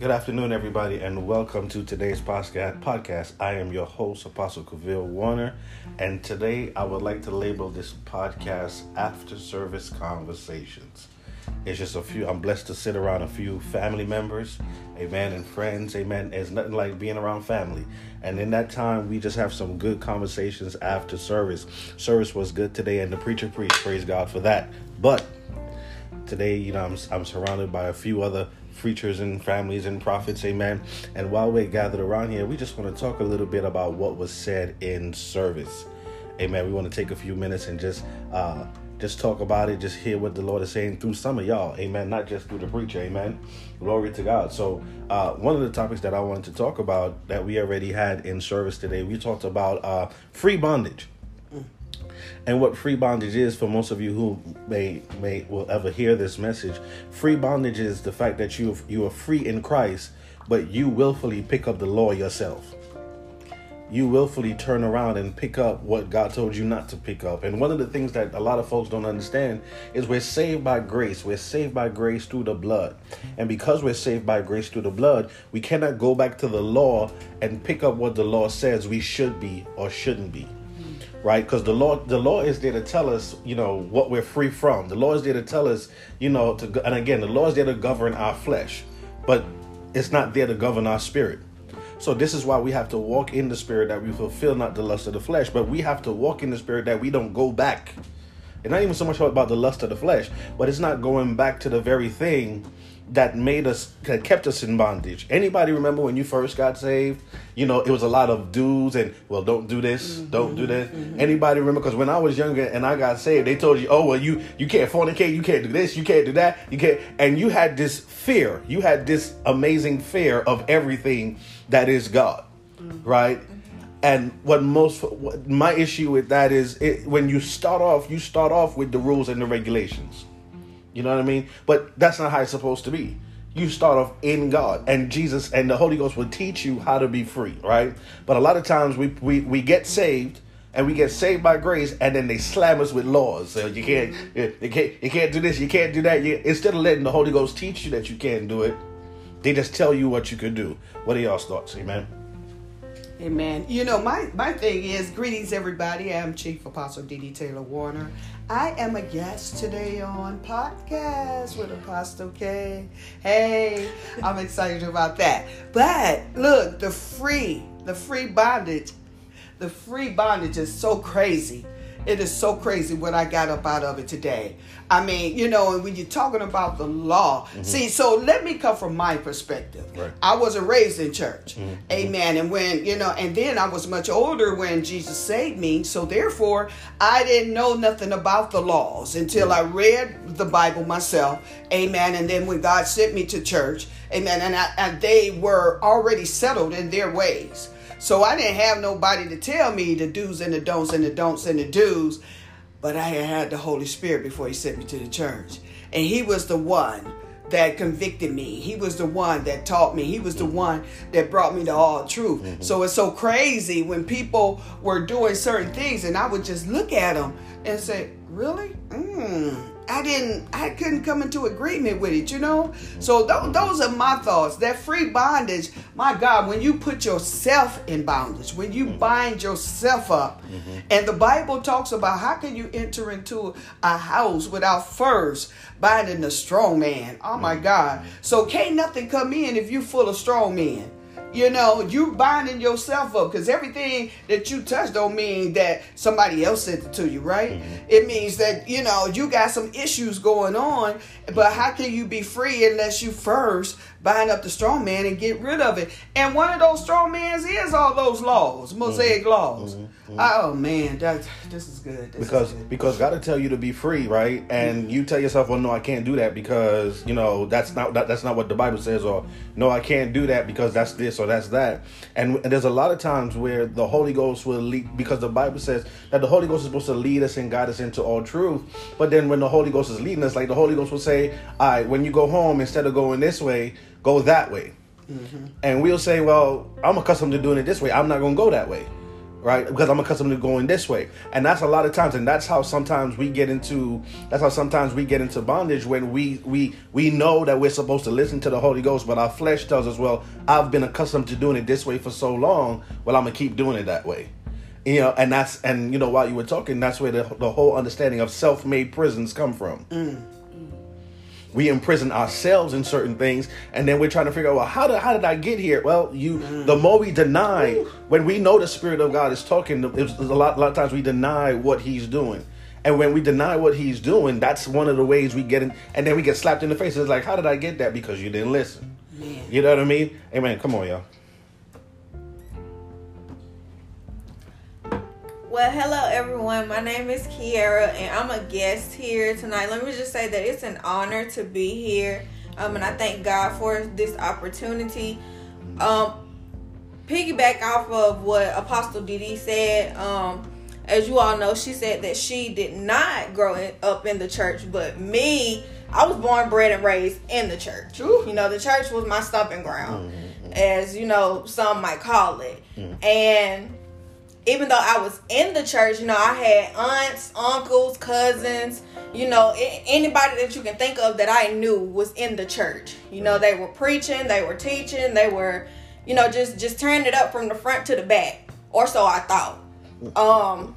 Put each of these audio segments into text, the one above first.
Good afternoon, everybody, and welcome to today's podcast. I am your host, Apostle Kavil Warner, and today I would like to label this podcast After Service Conversations. It's just a few, I'm blessed to sit around a few family members, amen, and friends, amen. It's nothing like being around family. And in that time, we just have some good conversations after service. Service was good today, and the preacher preached, praise God for that. But today, you know, I'm, I'm surrounded by a few other preachers and families and prophets, amen. And while we're gathered around here, we just want to talk a little bit about what was said in service, amen. We want to take a few minutes and just uh, just talk about it, just hear what the Lord is saying through some of y'all, amen. Not just through the preacher, amen. Glory to God. So, uh, one of the topics that I wanted to talk about that we already had in service today, we talked about uh, free bondage and what free bondage is for most of you who may may will ever hear this message free bondage is the fact that you you are free in christ but you willfully pick up the law yourself you willfully turn around and pick up what God told you not to pick up. And one of the things that a lot of folks don't understand is we're saved by grace. We're saved by grace through the blood. And because we're saved by grace through the blood, we cannot go back to the law and pick up what the law says we should be or shouldn't be right? Because the law the law is there to tell us you know what we're free from. The law is there to tell us you know to and again the law is there to govern our flesh but it's not there to govern our spirit. So this is why we have to walk in the spirit that we fulfill not the lust of the flesh but we have to walk in the spirit that we don't go back. And not even so much about the lust of the flesh but it's not going back to the very thing that made us that kept us in bondage. Anybody remember when you first got saved? You know, it was a lot of do's and well, don't do this, mm-hmm, don't do this. Mm-hmm. Anybody remember? Because when I was younger and I got saved, they told you, oh well, you you can't fornicate, you can't do this, you can't do that, you can't, and you had this fear, you had this amazing fear of everything that is God, mm-hmm. right? And what most what my issue with that is it, when you start off, you start off with the rules and the regulations you know what I mean? But that's not how it's supposed to be. You start off in God, and Jesus and the Holy Ghost will teach you how to be free, right? But a lot of times we we, we get saved and we get saved by grace, and then they slam us with laws. So you can't you can't you can't do this, you can't do that. You, instead of letting the Holy Ghost teach you that you can't do it, they just tell you what you could do. What are y'all's thoughts? Amen. Amen. You know, my, my thing is greetings, everybody. I'm Chief Apostle D.D. Taylor Warner. I am a guest today on podcast with Apostle K. Hey, I'm excited about that. But look, the free, the free bondage, the free bondage is so crazy. It is so crazy what I got up out of it today. I mean, you know, when you're talking about the law, mm-hmm. see, so let me come from my perspective. Right. I wasn't raised in church. Mm-hmm. Amen. And when, you know, and then I was much older when Jesus saved me. So therefore, I didn't know nothing about the laws until mm-hmm. I read the Bible myself. Amen. And then when God sent me to church, amen, and, I, and they were already settled in their ways. So I didn't have nobody to tell me the do's and the don'ts and the don'ts and the do's, but I had the Holy Spirit before He sent me to the church. And He was the one that convicted me. He was the one that taught me. He was the one that brought me to all truth. Mm-hmm. So it's so crazy when people were doing certain things and I would just look at them and say, Really? Mm I didn't, I couldn't come into agreement with it, you know? So th- those are my thoughts. That free bondage, my God, when you put yourself in bondage, when you bind yourself up, mm-hmm. and the Bible talks about how can you enter into a house without first binding the strong man? Oh my mm-hmm. God. So can't nothing come in if you full of strong men. You know, you binding yourself up because everything that you touch don't mean that somebody else sent it to you, right? Mm-hmm. It means that, you know, you got some issues going on, but how can you be free unless you first bind up the strong man and get rid of it? And one of those strong men is all those laws, Mosaic mm-hmm. laws. Mm-hmm. Oh man, that this is good. This because is good. because God will tell you to be free, right? And you tell yourself, well, no, I can't do that because you know that's not that, that's not what the Bible says, or no, I can't do that because that's this or that's that. And, and there's a lot of times where the Holy Ghost will lead because the Bible says that the Holy Ghost is supposed to lead us and guide us into all truth. But then when the Holy Ghost is leading us, like the Holy Ghost will say, "All right, when you go home, instead of going this way, go that way." Mm-hmm. And we'll say, "Well, I'm accustomed to doing it this way. I'm not going to go that way." Right? Because I'm accustomed to going this way. And that's a lot of times and that's how sometimes we get into that's how sometimes we get into bondage when we we we know that we're supposed to listen to the Holy Ghost, but our flesh tells us, well, I've been accustomed to doing it this way for so long, well, I'm going to keep doing it that way. You know, and that's and you know while you were talking, that's where the the whole understanding of self-made prisons come from. Mm we imprison ourselves in certain things and then we're trying to figure out well how did, how did i get here? Well you mm. the more we deny when we know the spirit of god is talking it's a lot, a lot of times we deny what he's doing. And when we deny what he's doing that's one of the ways we get in and then we get slapped in the face. It's like how did i get that? Because you didn't listen. Man. you know what i mean? Amen. Come on y'all Well, hello everyone. My name is Kiera, and I'm a guest here tonight. Let me just say that it's an honor to be here, um, and I thank God for this opportunity. Um, piggyback off of what Apostle Didi said. Um, as you all know, she said that she did not grow up in the church, but me, I was born, bred, and raised in the church. Ooh. You know, the church was my stomping ground, mm-hmm. as you know, some might call it, mm-hmm. and even though I was in the church, you know, I had aunts, uncles, cousins, you know, anybody that you can think of that I knew was in the church. You know, they were preaching, they were teaching, they were, you know, just just turning it up from the front to the back, or so I thought. Um,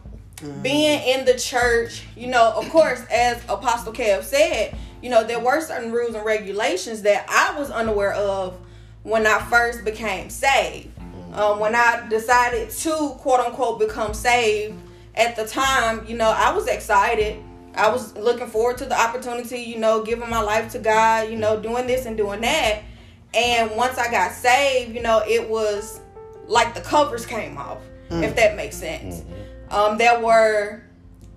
being in the church, you know, of course, as Apostle Kev said, you know, there were certain rules and regulations that I was unaware of when I first became saved um, when I decided to quote unquote become saved at the time, you know, I was excited. I was looking forward to the opportunity, you know, giving my life to God, you know, doing this and doing that. And once I got saved, you know, it was like the covers came off, mm. if that makes sense. Mm-hmm. Um, there were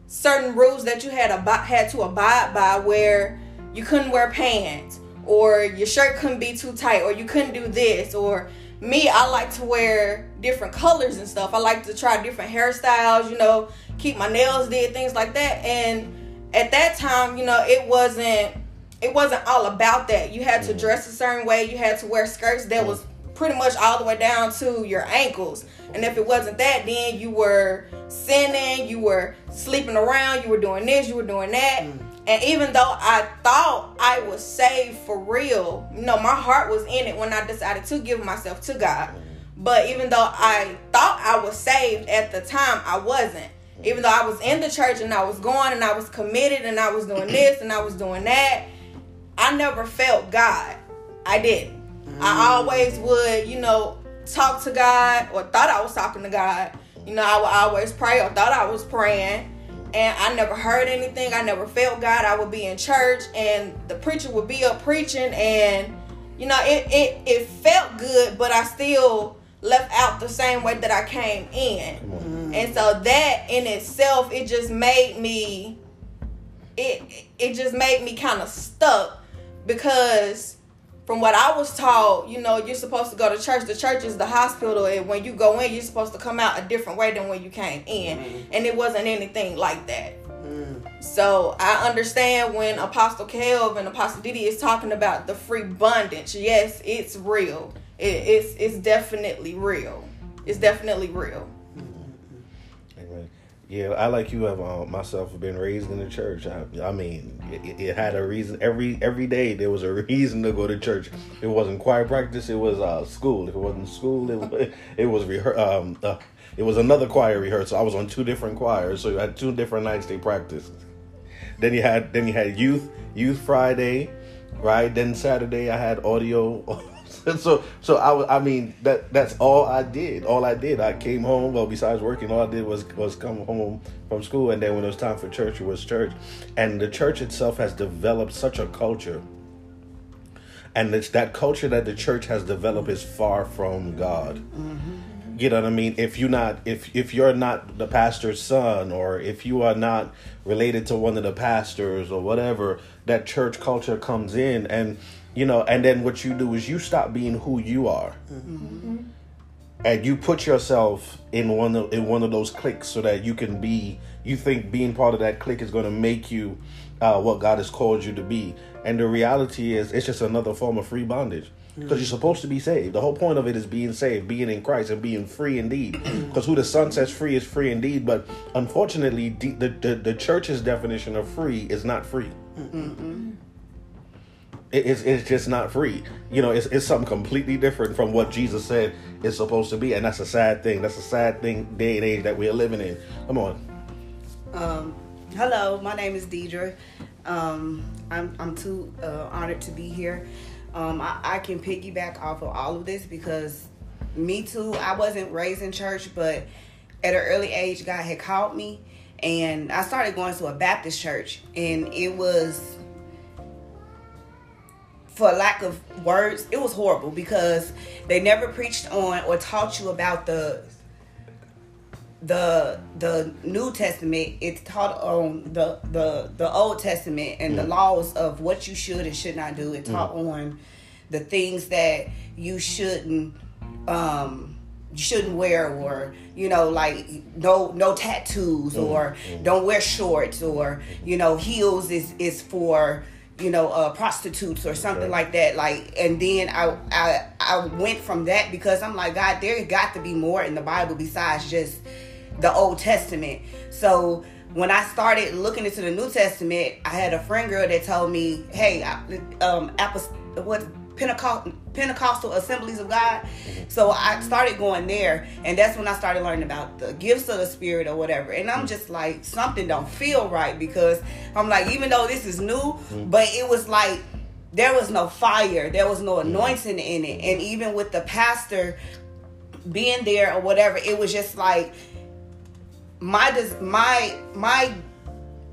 certain rules that you had ab- had to abide by where you couldn't wear pants or your shirt couldn't be too tight or you couldn't do this or me, I like to wear different colors and stuff. I like to try different hairstyles, you know, keep my nails did, things like that. And at that time, you know, it wasn't it wasn't all about that. You had to mm. dress a certain way, you had to wear skirts that was pretty much all the way down to your ankles. And if it wasn't that, then you were sinning, you were sleeping around, you were doing this, you were doing that. Mm. And even though I thought I was saved for real, you know, my heart was in it when I decided to give myself to God. But even though I thought I was saved at the time, I wasn't. Even though I was in the church and I was going and I was committed and I was doing this and I was doing that, I never felt God. I didn't. I always would, you know, talk to God or thought I was talking to God. You know, I would always pray or thought I was praying and I never heard anything. I never felt God. I would be in church and the preacher would be up preaching and you know it it, it felt good, but I still left out the same way that I came in. Mm-hmm. And so that in itself it just made me it it just made me kind of stuck because from what I was taught, you know, you're supposed to go to church. The church is the hospital, and when you go in, you're supposed to come out a different way than when you came in. Mm-hmm. And it wasn't anything like that. Mm. So I understand when Apostle Kelv and Apostle Didi is talking about the free bondage. Yes, it's real. It, it's it's definitely real. It's definitely real. Yeah, I like you have uh, myself been raised in the church. I, I mean, it, it, had a reason. Every every day there was a reason to go to church. It wasn't choir practice. It was uh, school. If it wasn't school, it was it was rehe- um, uh, it was another choir rehearsal. I was on two different choirs, so you had two different nights they practiced. Then you had then you had youth youth Friday, right? Then Saturday I had audio so so I I mean that that's all I did. All I did. I came home. Well, besides working, all I did was was come home from school, and then when it was time for church, it was church. And the church itself has developed such a culture. And it's that culture that the church has developed is far from God. Mm-hmm you know what I mean? If you're not if if you're not the pastor's son or if you are not related to one of the pastors or whatever, that church culture comes in and you know and then what you do is you stop being who you are mm-hmm. and you put yourself in one of in one of those cliques so that you can be you think being part of that clique is going to make you uh, what god has called you to be and the reality is it's just another form of free bondage because you're supposed to be saved. The whole point of it is being saved, being in Christ, and being free indeed. Because who the Son sets free is free indeed. But unfortunately, the the, the, the church's definition of free is not free. It- it's, it's just not free. You know, it's, it's something completely different from what Jesus said it's supposed to be, and that's a sad thing. That's a sad thing day and age that we're living in. Come on. Um, hello, my name is Deidre. Um, I'm, I'm too uh, honored to be here. Um, I, I can piggyback off of all of this because me too, I wasn't raised in church, but at an early age, God had called me and I started going to a Baptist church, and it was, for lack of words, it was horrible because they never preached on or taught you about the the the New Testament, it's taught on the the the Old Testament and the mm. laws of what you should and should not do. It mm. taught on the things that you shouldn't um you shouldn't wear or you know like no no tattoos mm. or don't wear shorts or you know heels is is for you know uh prostitutes or something Okay. like that like and then I, I i went from that because i'm like god there got to be more in the bible besides just the old testament so when i started looking into the new testament i had a friend girl that told me hey um apost- what Pentecostal Pentecostal Assemblies of God. So I started going there, and that's when I started learning about the gifts of the Spirit or whatever. And I'm just like, something don't feel right because I'm like, even though this is new, mm-hmm. but it was like there was no fire, there was no mm-hmm. anointing in it, and even with the pastor being there or whatever, it was just like my des- my my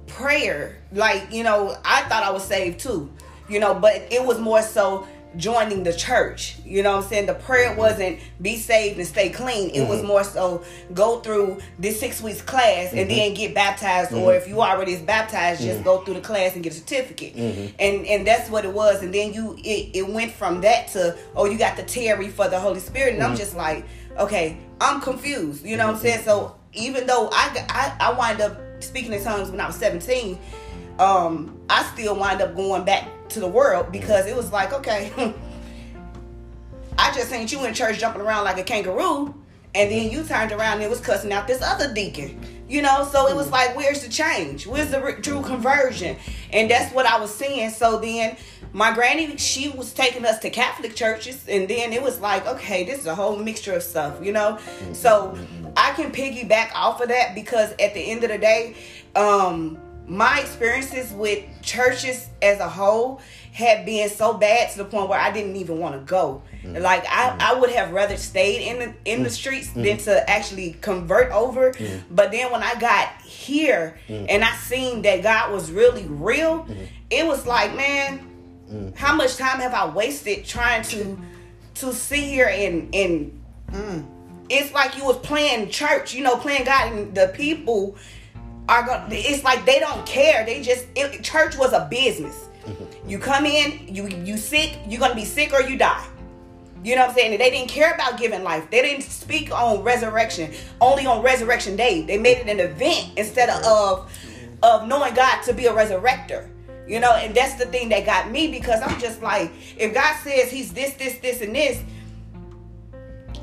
prayer like you know i thought i was saved too you know but it was more so joining the church. You know what i'm saying? The prayer mm-hmm. wasn't be saved and stay clean. It was mm-hmm. more so go through this six weeks class and then mm-hmm. get baptized or if you already is baptized just go through the class and get a certificate. And and that's what it was. And then you it, it went from that to oh you got the tarry for the holy spirit. And i'm just like okay i'm confused. You know what i'm saying? So even though I, I I wind up speaking in tongues when I was 17, um, I still wind up going back to the world because it was like, okay, I just seen you in church jumping around like a kangaroo, and then you turned around and it was cussing out this other deacon. You know, so it was like, where's the change? Where's the re- true conversion? And that's what I was seeing. So then my granny, she was taking us to Catholic churches, and then it was like, okay, this is a whole mixture of stuff, you know? So I can piggyback off of that because at the end of the day, um, my experiences with churches as a whole had been so bad to the point where I didn't even want to go. Mm. Like I, mm. I would have rather stayed in the in the mm. streets than to actually convert over. But then when I got here and I seen that God was really real, it was like, man, how much time have I wasted trying to to sit here and and it's like you was playing church, you know, playing God, and the people are going. It's like they don't care. They just it, church was a business. You come in, you you sick, you're gonna be sick or you die. You know what I'm saying? And they didn't care about giving life. They didn't speak on resurrection. Only on resurrection day. They made it an event instead of of, of knowing God to be a resurrector. You know, and that's the thing that got me because I'm just like, if God says He's this, this, this, and this,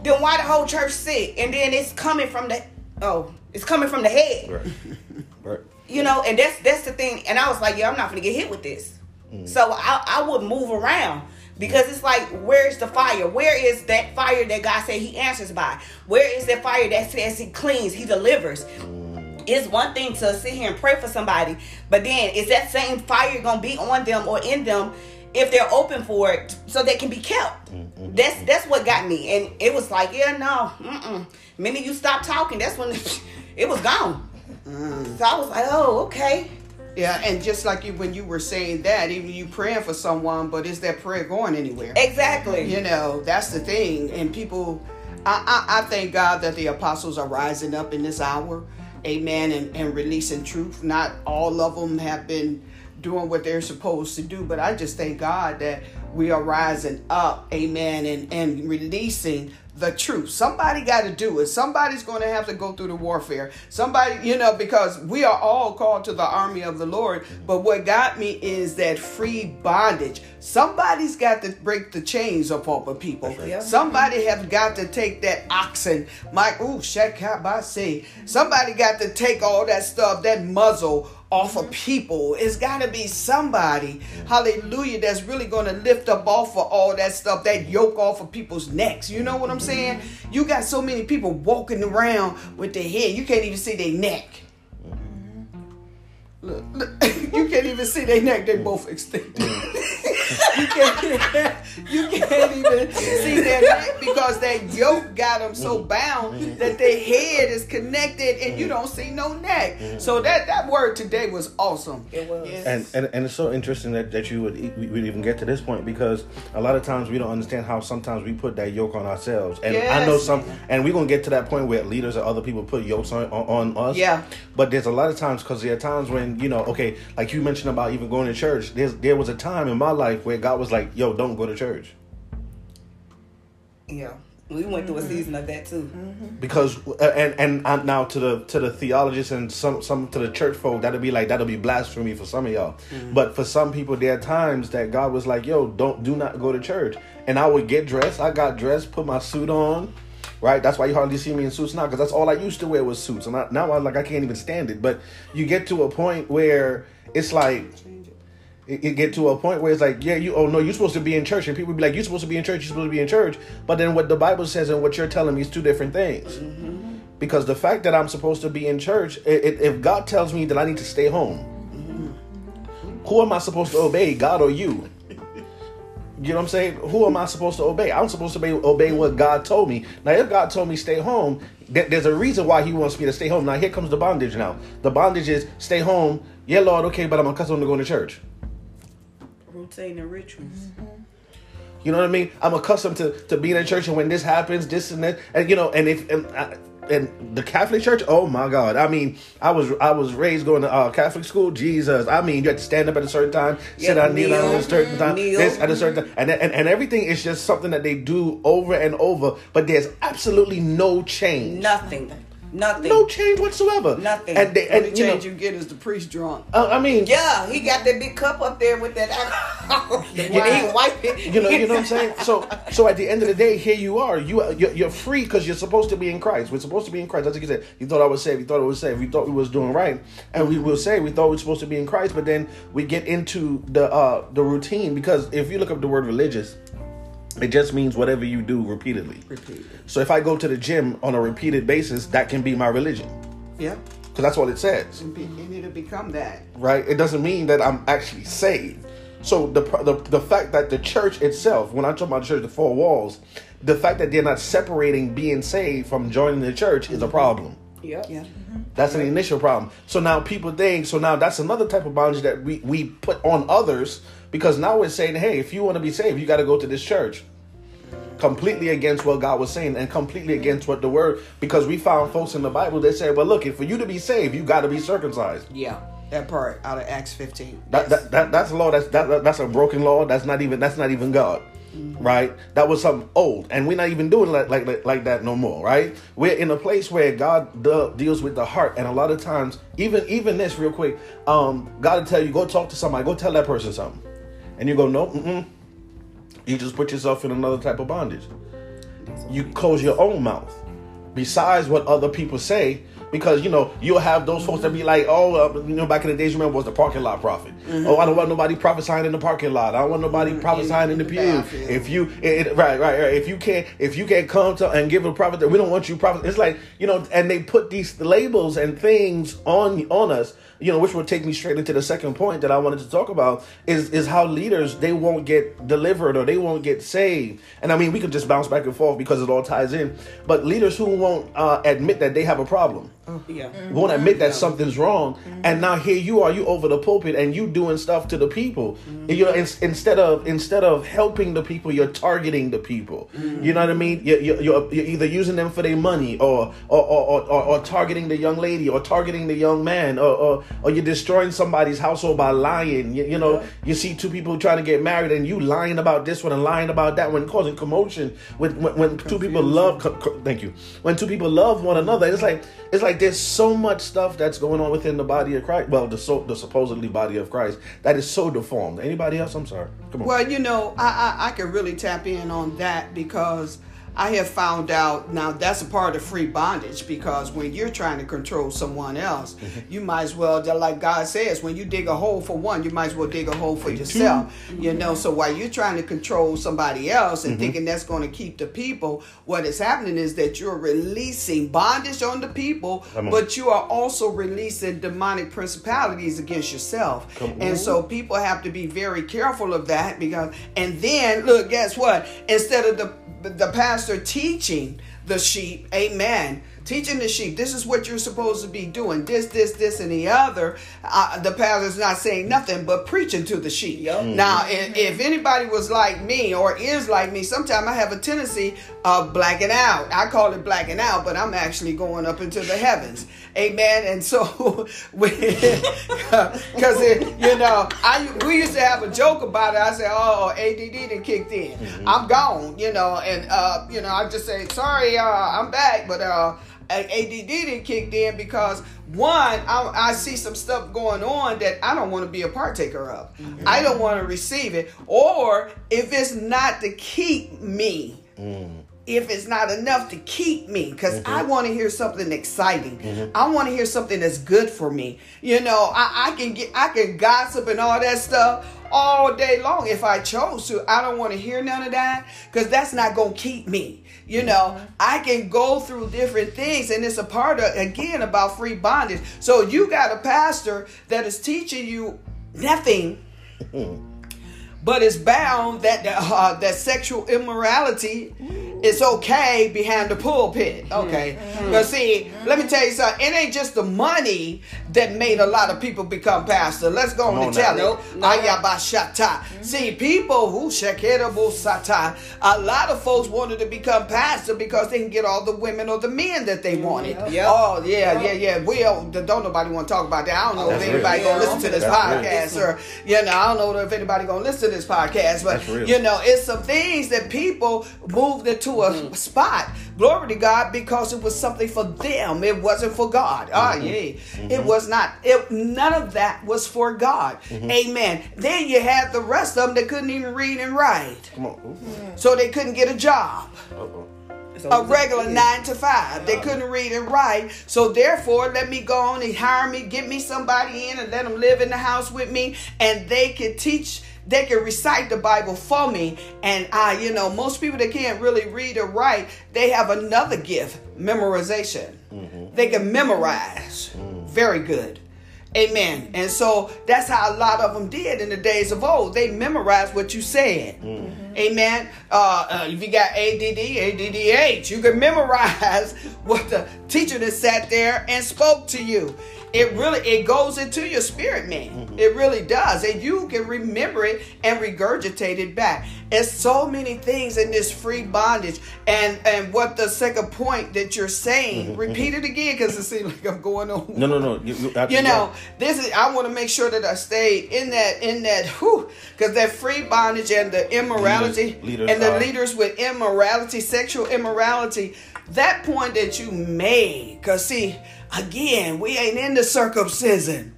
then why the whole church sick? And then it's coming from the oh, it's coming from the head. Right. right. You know, and that's that's the thing. And I was like, yeah, I'm not gonna get hit with this. Mm. So I I would move around because it's like, where's the fire? Where is that fire that God said He answers by? Where is that fire that says He cleans, He delivers? Mm. It's one thing to sit here and pray for somebody, but then is that same fire gonna be on them or in them if they're open for it, so they can be kept? Mm-hmm. That's that's what got me, and it was like, yeah, no, mm-mm. minute you stop talking, that's when it was gone. Mm. So I was like, oh, okay. Yeah, and just like you when you were saying that, even you praying for someone, but is that prayer going anywhere? Exactly. You know, that's the thing. And people, I, I, I thank God that the apostles are rising up in this hour, amen, and, and releasing truth. Not all of them have been doing what they're supposed to do, but I just thank God that we are rising up, amen, and, and releasing the truth. Somebody got to do it. Somebody's going to have to go through the warfare. Somebody, you know, because we are all called to the army of the Lord. Mm-hmm. But what got me is that free bondage. Somebody's got to break the chains up off of people. Right. Somebody have got to take that oxen. My ooh, say. Somebody got to take all that stuff, that muzzle off of people. It's got to be somebody, hallelujah, that's really going to lift up off of all that stuff, that yoke off of people's necks. You know what I'm saying? You got so many people walking around with their head, you can't even see their neck. Mm-hmm. Look, look, you can't even see their neck, they both extended. Mm. you, can't, you can't even see their neck because that yoke got them so mm-hmm. bound mm-hmm. that their head is connected and you don't see no neck. Mm-hmm. So that, that word today was awesome. It was. And, and and it's so interesting that, that you would e- we would even get to this point because a lot of times we don't understand how sometimes we put that yoke on ourselves. And I know some, and we're gonna get to that point where leaders or other people put yokes on on, on us. Yeah. But there's a lot of times because there are times when you know, okay, like you mentioned about even going to church. There's there was a time in my life where God was like, "Yo, don't go to church." Yeah. We went through a season of that too. because uh, and and uh, now to the to the theologists and some some to the church folk that'll be like that'll be blasphemy for some of y'all. But for some people there are times that god was like yo don't do not go to church. And i would get dressed. I got dressed put my suit on right? That's why you hardly see me in suits now because that's all i used to wear was suits. And I, now i'm like i can't even stand it. But you get to a point where it's like it, it get to a point where it's like, yeah, you oh no, you're supposed to be in church, and people be like, you're supposed to be in church, you're supposed to be in church. But then what the Bible says and what you're telling me is two different things. Because the fact that I'm supposed to be in church, i- i- if God tells me that I need to stay home, who am I supposed to obey, God or you? You know what I'm saying? Who am I supposed to obey? I'm supposed to obey, obey what God told me. Now, if God told me stay home, th- there's a reason why He wants me to stay home. Now, here comes the bondage. Now, the bondage is stay home. Yeah, Lord, okay, but I'm accustomed to going to church. Routine and rituals. You know what I mean? I'm accustomed to, to being in church, and when this happens, this and that, and you know, and if and, I- and the Catholic Church, oh my God! I mean, I was I was raised going to uh, Catholic school. Jesus, I mean, you had to stand up at a certain time, sit Yeah, down, kneel down at a certain time, Kneel. this at a certain time, and, and and everything is just something that they do over and over. But there's absolutely no change, Nothing. Nothing. no change whatsoever, Nothing. And they, The only and you know, change you get is the priest drunk. uh, I mean, Yeah, he got that big cup up there with that alcohol. He wipe it. you know, you know what I'm saying. So, so at the end of the day, here you are. You you're, you're free because you're supposed to be in Christ. We're supposed to be in Christ. That's what you said. You thought I was saved. You thought I was saved. We thought we was doing right, and we will say we thought we were supposed to be in Christ. But then we get into the uh the routine because if you look up the word religious, it just means whatever you do repeatedly. Repeat. So if I go to the gym on a repeated basis, that can be my religion Yeah. because that's what it says And, be, and it'll become that. right? It doesn't mean that I'm actually saved. So the, the the fact that the church itself, when I talk about the church, the four walls, the fact that they're not separating being saved from joining the church is a mm-hmm. problem. Yep. Yeah. Mm-hmm. That's an initial problem. So now people think. So now that's another type of bondage that we we put on others because now we're saying, hey, if you want to be saved, you got to go to this church. Completely against what God was saying and completely against what the word because we found folks in the Bible that said, well, look, if for you to be saved, you got to be circumcised. Yeah. That part out of Acts 15. That, that, that that's a law. That's that, that- that's a broken law. That's not even that's not even God, right? That was something old, and we're not even doing like like like, like that no more, right? We're in a place where God de- deals with the heart, and a lot of times, even even this real quick, um, God will tell you go talk to somebody, go tell that person something, and you go no, mm-mm. you just put yourself in another type of bondage. You close your own mouth, besides what other people say. Because you know you'll have those folks that be like, oh, uh, you know, back in the days, remember was the parking lot prophet. Oh, I don't want nobody prophesying in the parking lot. I don't want nobody prophesying in the in the pew. bathroom. If you, it, it- right, right, right. If you can't, if you can't come to and give a prophet, that we don't want you prophet. It's like you know, and they put these labels and things on on us. You know, which would take me straight into the second point that I wanted to talk about is is how leaders they won't get delivered or they won't get saved. And I mean, we could just bounce back and forth because it all ties in. But leaders who won't uh, admit that they have a problem. Yeah. Mm-hmm. won't admit that something's wrong, and mm-hmm. now here you are, you over the pulpit, and you doing stuff to the people. Mm-hmm. You know, in, instead of instead of helping the people, you're targeting the people. You know what I mean? You're, you're, you're you're either using them for their money, or or, or, or or targeting the young lady, or targeting the young man, or or, or you're destroying somebody's household by lying. You, you know, you see two people trying to get married, and you lying about this one and lying about that one, causing commotion. When when, when two people love, co- co- thank you. When two people love one another, it's like it's like there's so much stuff that's going on within the body of Christ. Well, the so the supposedly body of Christ that is so deformed. Anybody else? I'm sorry. Come on. Well, you know, I, I I can really tap in on that because I have found out now that's a part of free bondage because when you're trying to control someone else, Mm-hmm. you might as well, like God says, when you dig a hole for one, you might as well dig a hole for yourself. You know, so while you're trying to control somebody else Mm-hmm. and thinking that's going to keep the people, what is happening is that you're releasing bondage on the people, but you are also releasing demonic principalities against yourself. And so people have to be very careful of that because and then look, guess what? Instead of the the pastor teaching the sheep, amen. Teaching the sheep, this is what you're supposed to be doing. This, this, this, and the other. Uh, the pastor's not saying nothing but preaching to the sheep. Yup. Now, if, if anybody was like me or is like me, sometimes I have a tendency of blacking out. I call it blacking out, but I'm actually going up into the heavens. Amen. And so, because you know, I we used to have a joke about it. I said, "Oh, ADD done kicked in. I'm gone." You know, and uh, you know, I just say, "Sorry, uh, I'm back," but uh. ADD didn't kick in because one, I, I see some stuff going on that I don't want to be a partaker of. Mm-hmm. I don't want to receive it, or if it's not to keep me, mm-hmm. if it's not enough to keep me because i mm-hmm. want to hear something exciting. I want to hear something that's good for me. You know I, I can get i can gossip and all that stuff all day long. If i chose to i don't want to hear none of that because that's not gonna keep me you know i can go through different things and it's a part of again about free bondage. So you got a pastor that is teaching you nothing but it's bound that uh, that sexual immorality is okay behind the pulpit. Hmm. Okay, hmm. but see, let me tell you something. It ain't just the money that made a lot of people become pastor. Let's go on on and tell Nope, it. no. Ayabashata. Hmm. See, people who shekerable sata. A lot of folks wanted to become pastor because they can get all the women or the men that they wanted. Yep. Oh yeah, yeah, yeah. We don't, don't nobody want to talk about that. I don't know That's if real. anybody gonna Yeah. listen to this That's real. podcast or you know, I don't know if anybody gonna listen to this podcast, but you know, it's some things that people moved into a Mm-hmm. spot. Glory to God because it was something for them. It wasn't for God. Ah, Mm-hmm. yeah. It was not. It none of that was for God. Mm-hmm. Amen. Then you had the rest of them that couldn't even read and write, Come on. Ooh. so they couldn't get a job Uh-oh. a regular nine to five. They couldn't read and write. So therefore, let me go on and hire me, get me somebody in and let them live in the house with me. And they can teach, they can recite the Bible for me. And I, you know, most people that can't really read or write, they have another gift, memorization. Mm-hmm. They can memorize. Mm. Very good. Amen. And so that's how a lot of them did in the days of old. They memorized what you said. Mm. Mm-hmm. Amen. Uh, uh, if you got ADD, ADDH, you can memorize what the teacher that sat there and spoke to you. It really it goes into your spirit, man. It really does, and you can remember it and regurgitate it back. It's so many things in this free bondage, and and what the second point that you're saying. Repeat it again, because it seems like I'm going on No, no, no. You, you, you know this is i want to make sure that i stay in that in that whoo, because that free bondage and the immorality Leaders- leaders and the are- leaders with immorality sexual immorality that point that you made because see again we ain't in the circumcision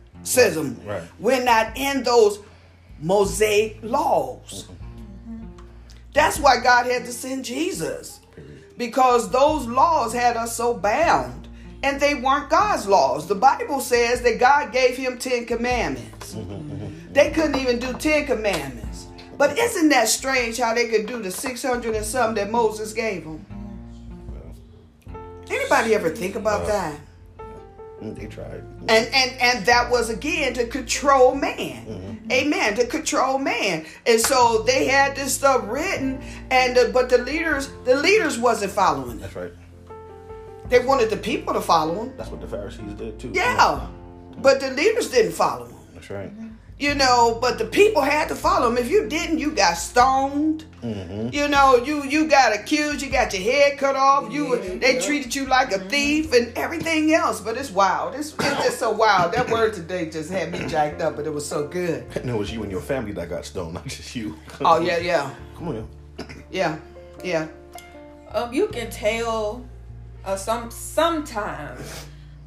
Right. we're not in those mosaic laws mm-hmm. that's why god had to send jesus because those laws had us so bound and they weren't God's laws. The Bible says that God gave him 10 commandments. Mm-hmm. They couldn't even do 10 commandments. But isn't that strange how they could do the 600 and some that Moses gave them? Anybody ever think about that? Mm, They tried. And and and that was again to control man. Amen. To control man. And so they had this stuff written and the, but the leaders the leaders wasn't following it. That's right. They wanted the people to follow them. That's what the Pharisees did too. Yeah, but the leaders didn't follow him. That's right. You know, but the people had to follow him. If you didn't, you got stoned. Mm-hmm. You know, you you got accused. You got your head cut off. You Yeah, they yeah. treated you like a thief and everything else. But it's wild. It's, it's just so wild. That word today just had me jacked up, but it was so good. And it was you and your family that got stoned, not just you. Oh yeah, yeah, Come on, yo. yeah, yeah. um, you can tell uh, some sometimes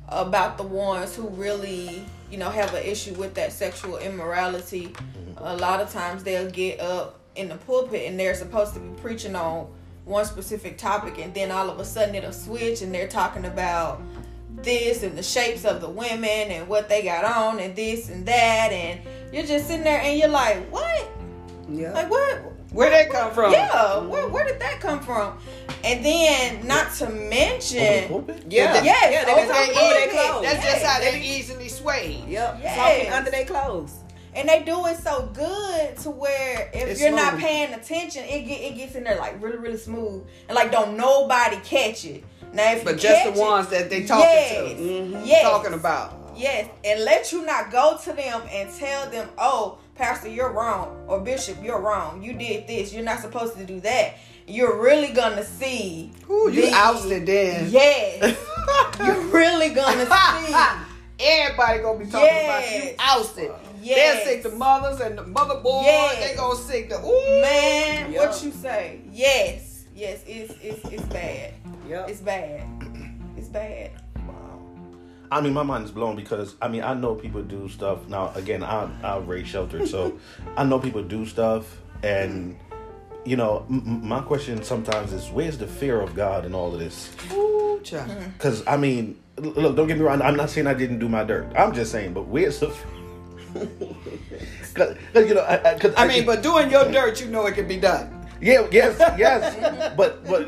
about the ones who really you know have an issue with that sexual immorality a lot of times they'll get up in the pulpit and they're supposed to be preaching on one specific topic and then all of a sudden it'll switch and they're talking about this and the shapes of the women and what they got on and this and that and you're just sitting there and you're like what Yeah. like what Where that come from? yeah, where, where did that come from? And then, not to mention, yeah, Yeah. Yes, yeah, they over been the talking over their pulpit. clothes. That's just how they easily sway. Yep. Yes. Under their clothes. and they do it so good to where if It's you're not paying attention, it get it gets in there like really really smooth and like don't nobody catch it. Now if But you just the catch it- ones that they talking yes, to, Mhm. yes, talking about. Yes, and let you not go to them and tell them, oh, Pastor, you're wrong, or Bishop, you're wrong. You did this. You're not supposed to do that. You're really gonna see. Ooh, you the- ousted then. Yes, you're really gonna see. Everybody gonna be talking about you ousted. Yes. They'll sick the mothers and the mother boys. Yes. They gonna sick the ooh Man, Yeah. what you say? Yes, yes, it's it's it's bad. Yep. It's bad. It's bad. I mean, my mind is blown because I mean, I know people do stuff. Now, again, I'm I'm raised sheltered, so I know people do stuff, and you know, m- m- my question sometimes is, where's the fear of God in all of this? Because I mean, look, don't get me wrong. I'm not saying I didn't do my dirt. I'm just saying, but where's the? Cause, 'cause, you know, I, I, 'cause I mean, but doing your dirt, you know it can be done. Yeah, yes, yes, but but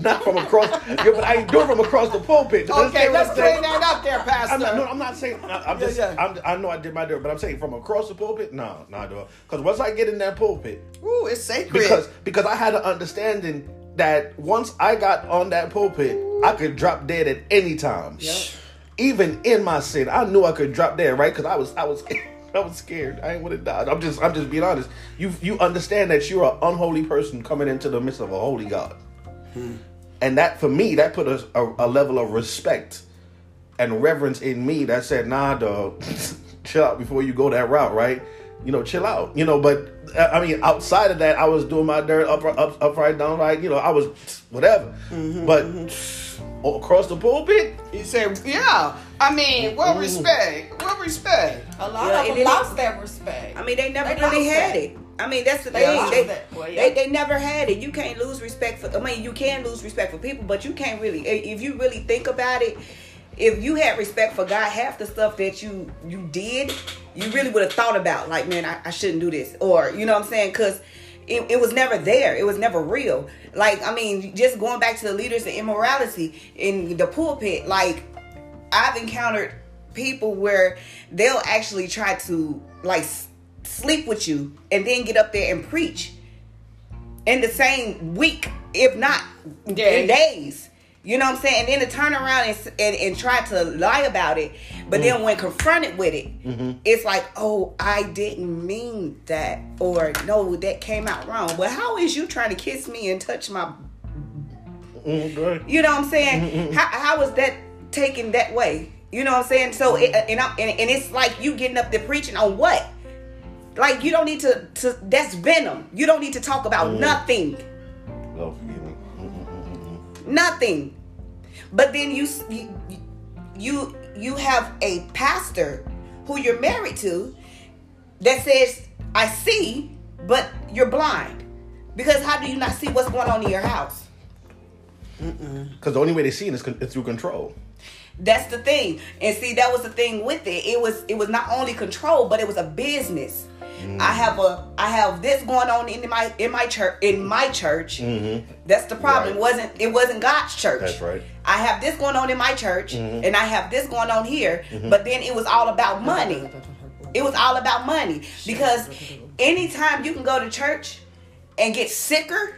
not from across. Yeah, but I ain't doing from across the pulpit. Okay, let's clean that up there, Pastor. I'm not, no, I'm not saying. I, I'm just. yeah. I'm, I know I did my dirt, but I'm saying from across the pulpit. No, no, no. Because once I get in that pulpit, Ooh, it's sacred. because because I had an understanding that once I got on that pulpit, I could drop dead at any time. Yep. Even in my sin, I knew I could drop dead, right? Because I was I was I was scared. I ain't want to die. I'm just I'm just being honest. You you understand that you're an unholy person coming into the midst of a holy God, hmm. and that for me that put a, a, a level of respect and reverence in me that said, nah, dog, chill out before you go that route, right? You know, chill out. You know, but uh, I mean, outside of that, I was doing my dirt up, up, upright, down, right. You know, I was whatever. Mm-hmm, but mm-hmm. Across the pulpit, he said, "Yeah." I mean, mm-hmm. what respect? What respect? A lot Yeah, of and them lost it- that respect. I mean, they never They really had that. it. I mean, that's the They thing. They. Well, yeah. they, they never had it. You can't lose respect for. I mean, you can lose respect for people, but you can't really. Eh, if you really think about it, if you had respect for God, half the stuff that you you did, you really would have thought about. Like, man, I, I shouldn't do this, or you know what I'm saying? Because it, it was never there. It was never real. Like, I mean, just going back to the leaders and immorality in the pulpit. Like, I've encountered people where they'll actually try to like sleep with you and then get up there and preach in the same week, if not in days. You know what I'm saying? And then to turn around and, and, and try to lie about it. But then mm-hmm. when confronted with it, mm-hmm. it's like, oh, I didn't mean that. Or no, that came out wrong. But how is you trying to kiss me and touch my mm-hmm. mm, ahead. you know what I'm saying? How, how is that taken that way? You know what I'm saying? So, it, and, I, and and it's like you getting up there preaching on what? Like you don't need to. to that's venom. You don't need to talk about nothing. Lord Nothing. But then you you you you have a pastor who you're married to that says, "I see, but you're blind." Because how do you not see what's going on in your house? Because the only way they see it is, con- is through control. That's the thing. And see, that was the thing with it. It was it was not only control, but it was a business. I have a I have this going on in my in my church in my church. Mm-hmm. That's the problem. Right. It wasn't it wasn't God's church. That's right. I have this going on in my church mm-hmm. and I have this going on here, mm-hmm. but then it was all about money. It was all about money because anytime you can go to church and get sicker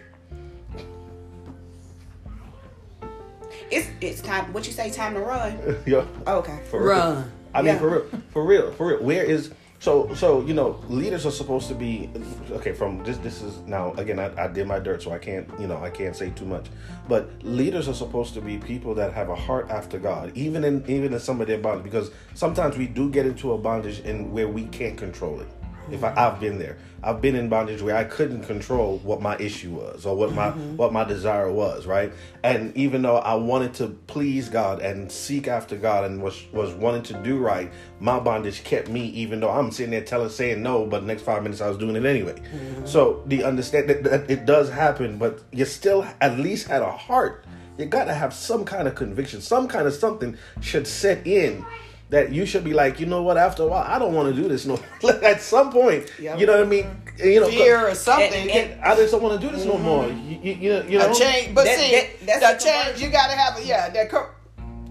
it's it's time. What you say? Time to run. Yo, Oh, okay. for real. Run. I mean, Yeah. for real, for real, for real. Where is so so? You know, leaders are supposed to be okay. From this, this is now again. I, I did my dirt, so I can't you know I can't say too much. But leaders are supposed to be people that have a heart after God, even in even in some of their bondage, because sometimes we do get into a bondage in where we can't control it. If I, I've been there, I've been in bondage where I couldn't control what my issue was or what my mm-hmm. what my desire was, right? And even though I wanted to please God and seek after God and was was wanting to do right, my bondage kept me. Even though I'm sitting there telling saying no, but the next five minutes I was doing it anyway. Mm-hmm. So the understand that, that it does happen, but you still at least had a heart. You got to have some kind of conviction, some kind of something should set in that you should be like, you know what? After a while, I don't want to do this no. At some point, Yep. you know what I mean. You know, Fear or something. And- and- I just don't want to do this no mm-hmm. more. You, you, you know, you know. a change, but That- see, that- that's the the change you got to have. A, yeah, that co-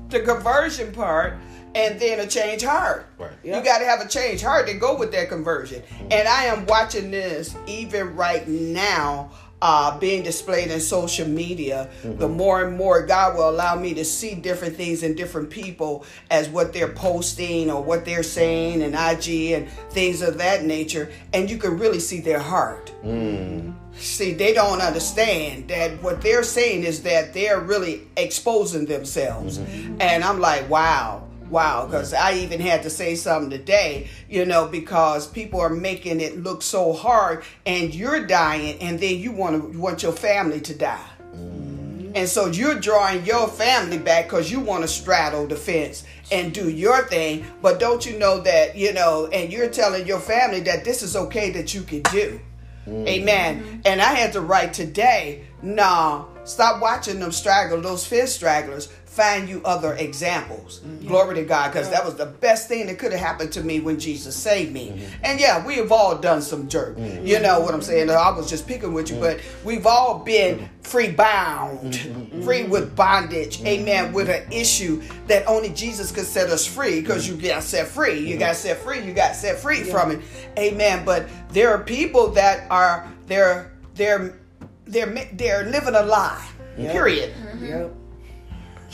the conversion part, and then a change heart. Right. You got to have a change heart to go with that conversion. And I am watching this even right now. Uh, being displayed in social media, the mm-hmm. more and more God will allow me to see different things in different people as what they're posting or what they're saying and IG and things of that nature, and you can really see their heart. Mm. See, they don't understand that what they're saying is that they're really exposing themselves. Mm-hmm. And I'm like, wow, wow, because I even had to say something today, you know, because people are making it look so hard and you're dying and then you want to you want your family to die. Mm-hmm. And so you're drawing your family back because you want to straddle the fence and do your thing. But don't you know that, you know, and you're telling your family that this is okay that you can do. Mm-hmm. Amen. Mm-hmm. And I had to write today, nah, stop watching them straggle, those fence stragglers. Find you other examples. Mm-hmm. Glory to God, because that was the best thing that could have happened to me when Jesus saved me. Mm-hmm. And yeah, we have all done some jerk. Mm-hmm. You know what I'm saying? I was just picking with you, but we've all been free bound, free with bondage. Amen. With an issue that only Jesus could set us free because you got set free. You got set free. You got set free from it. Amen. But there are people that are they're they're they're they're living a lie. Period. Yep.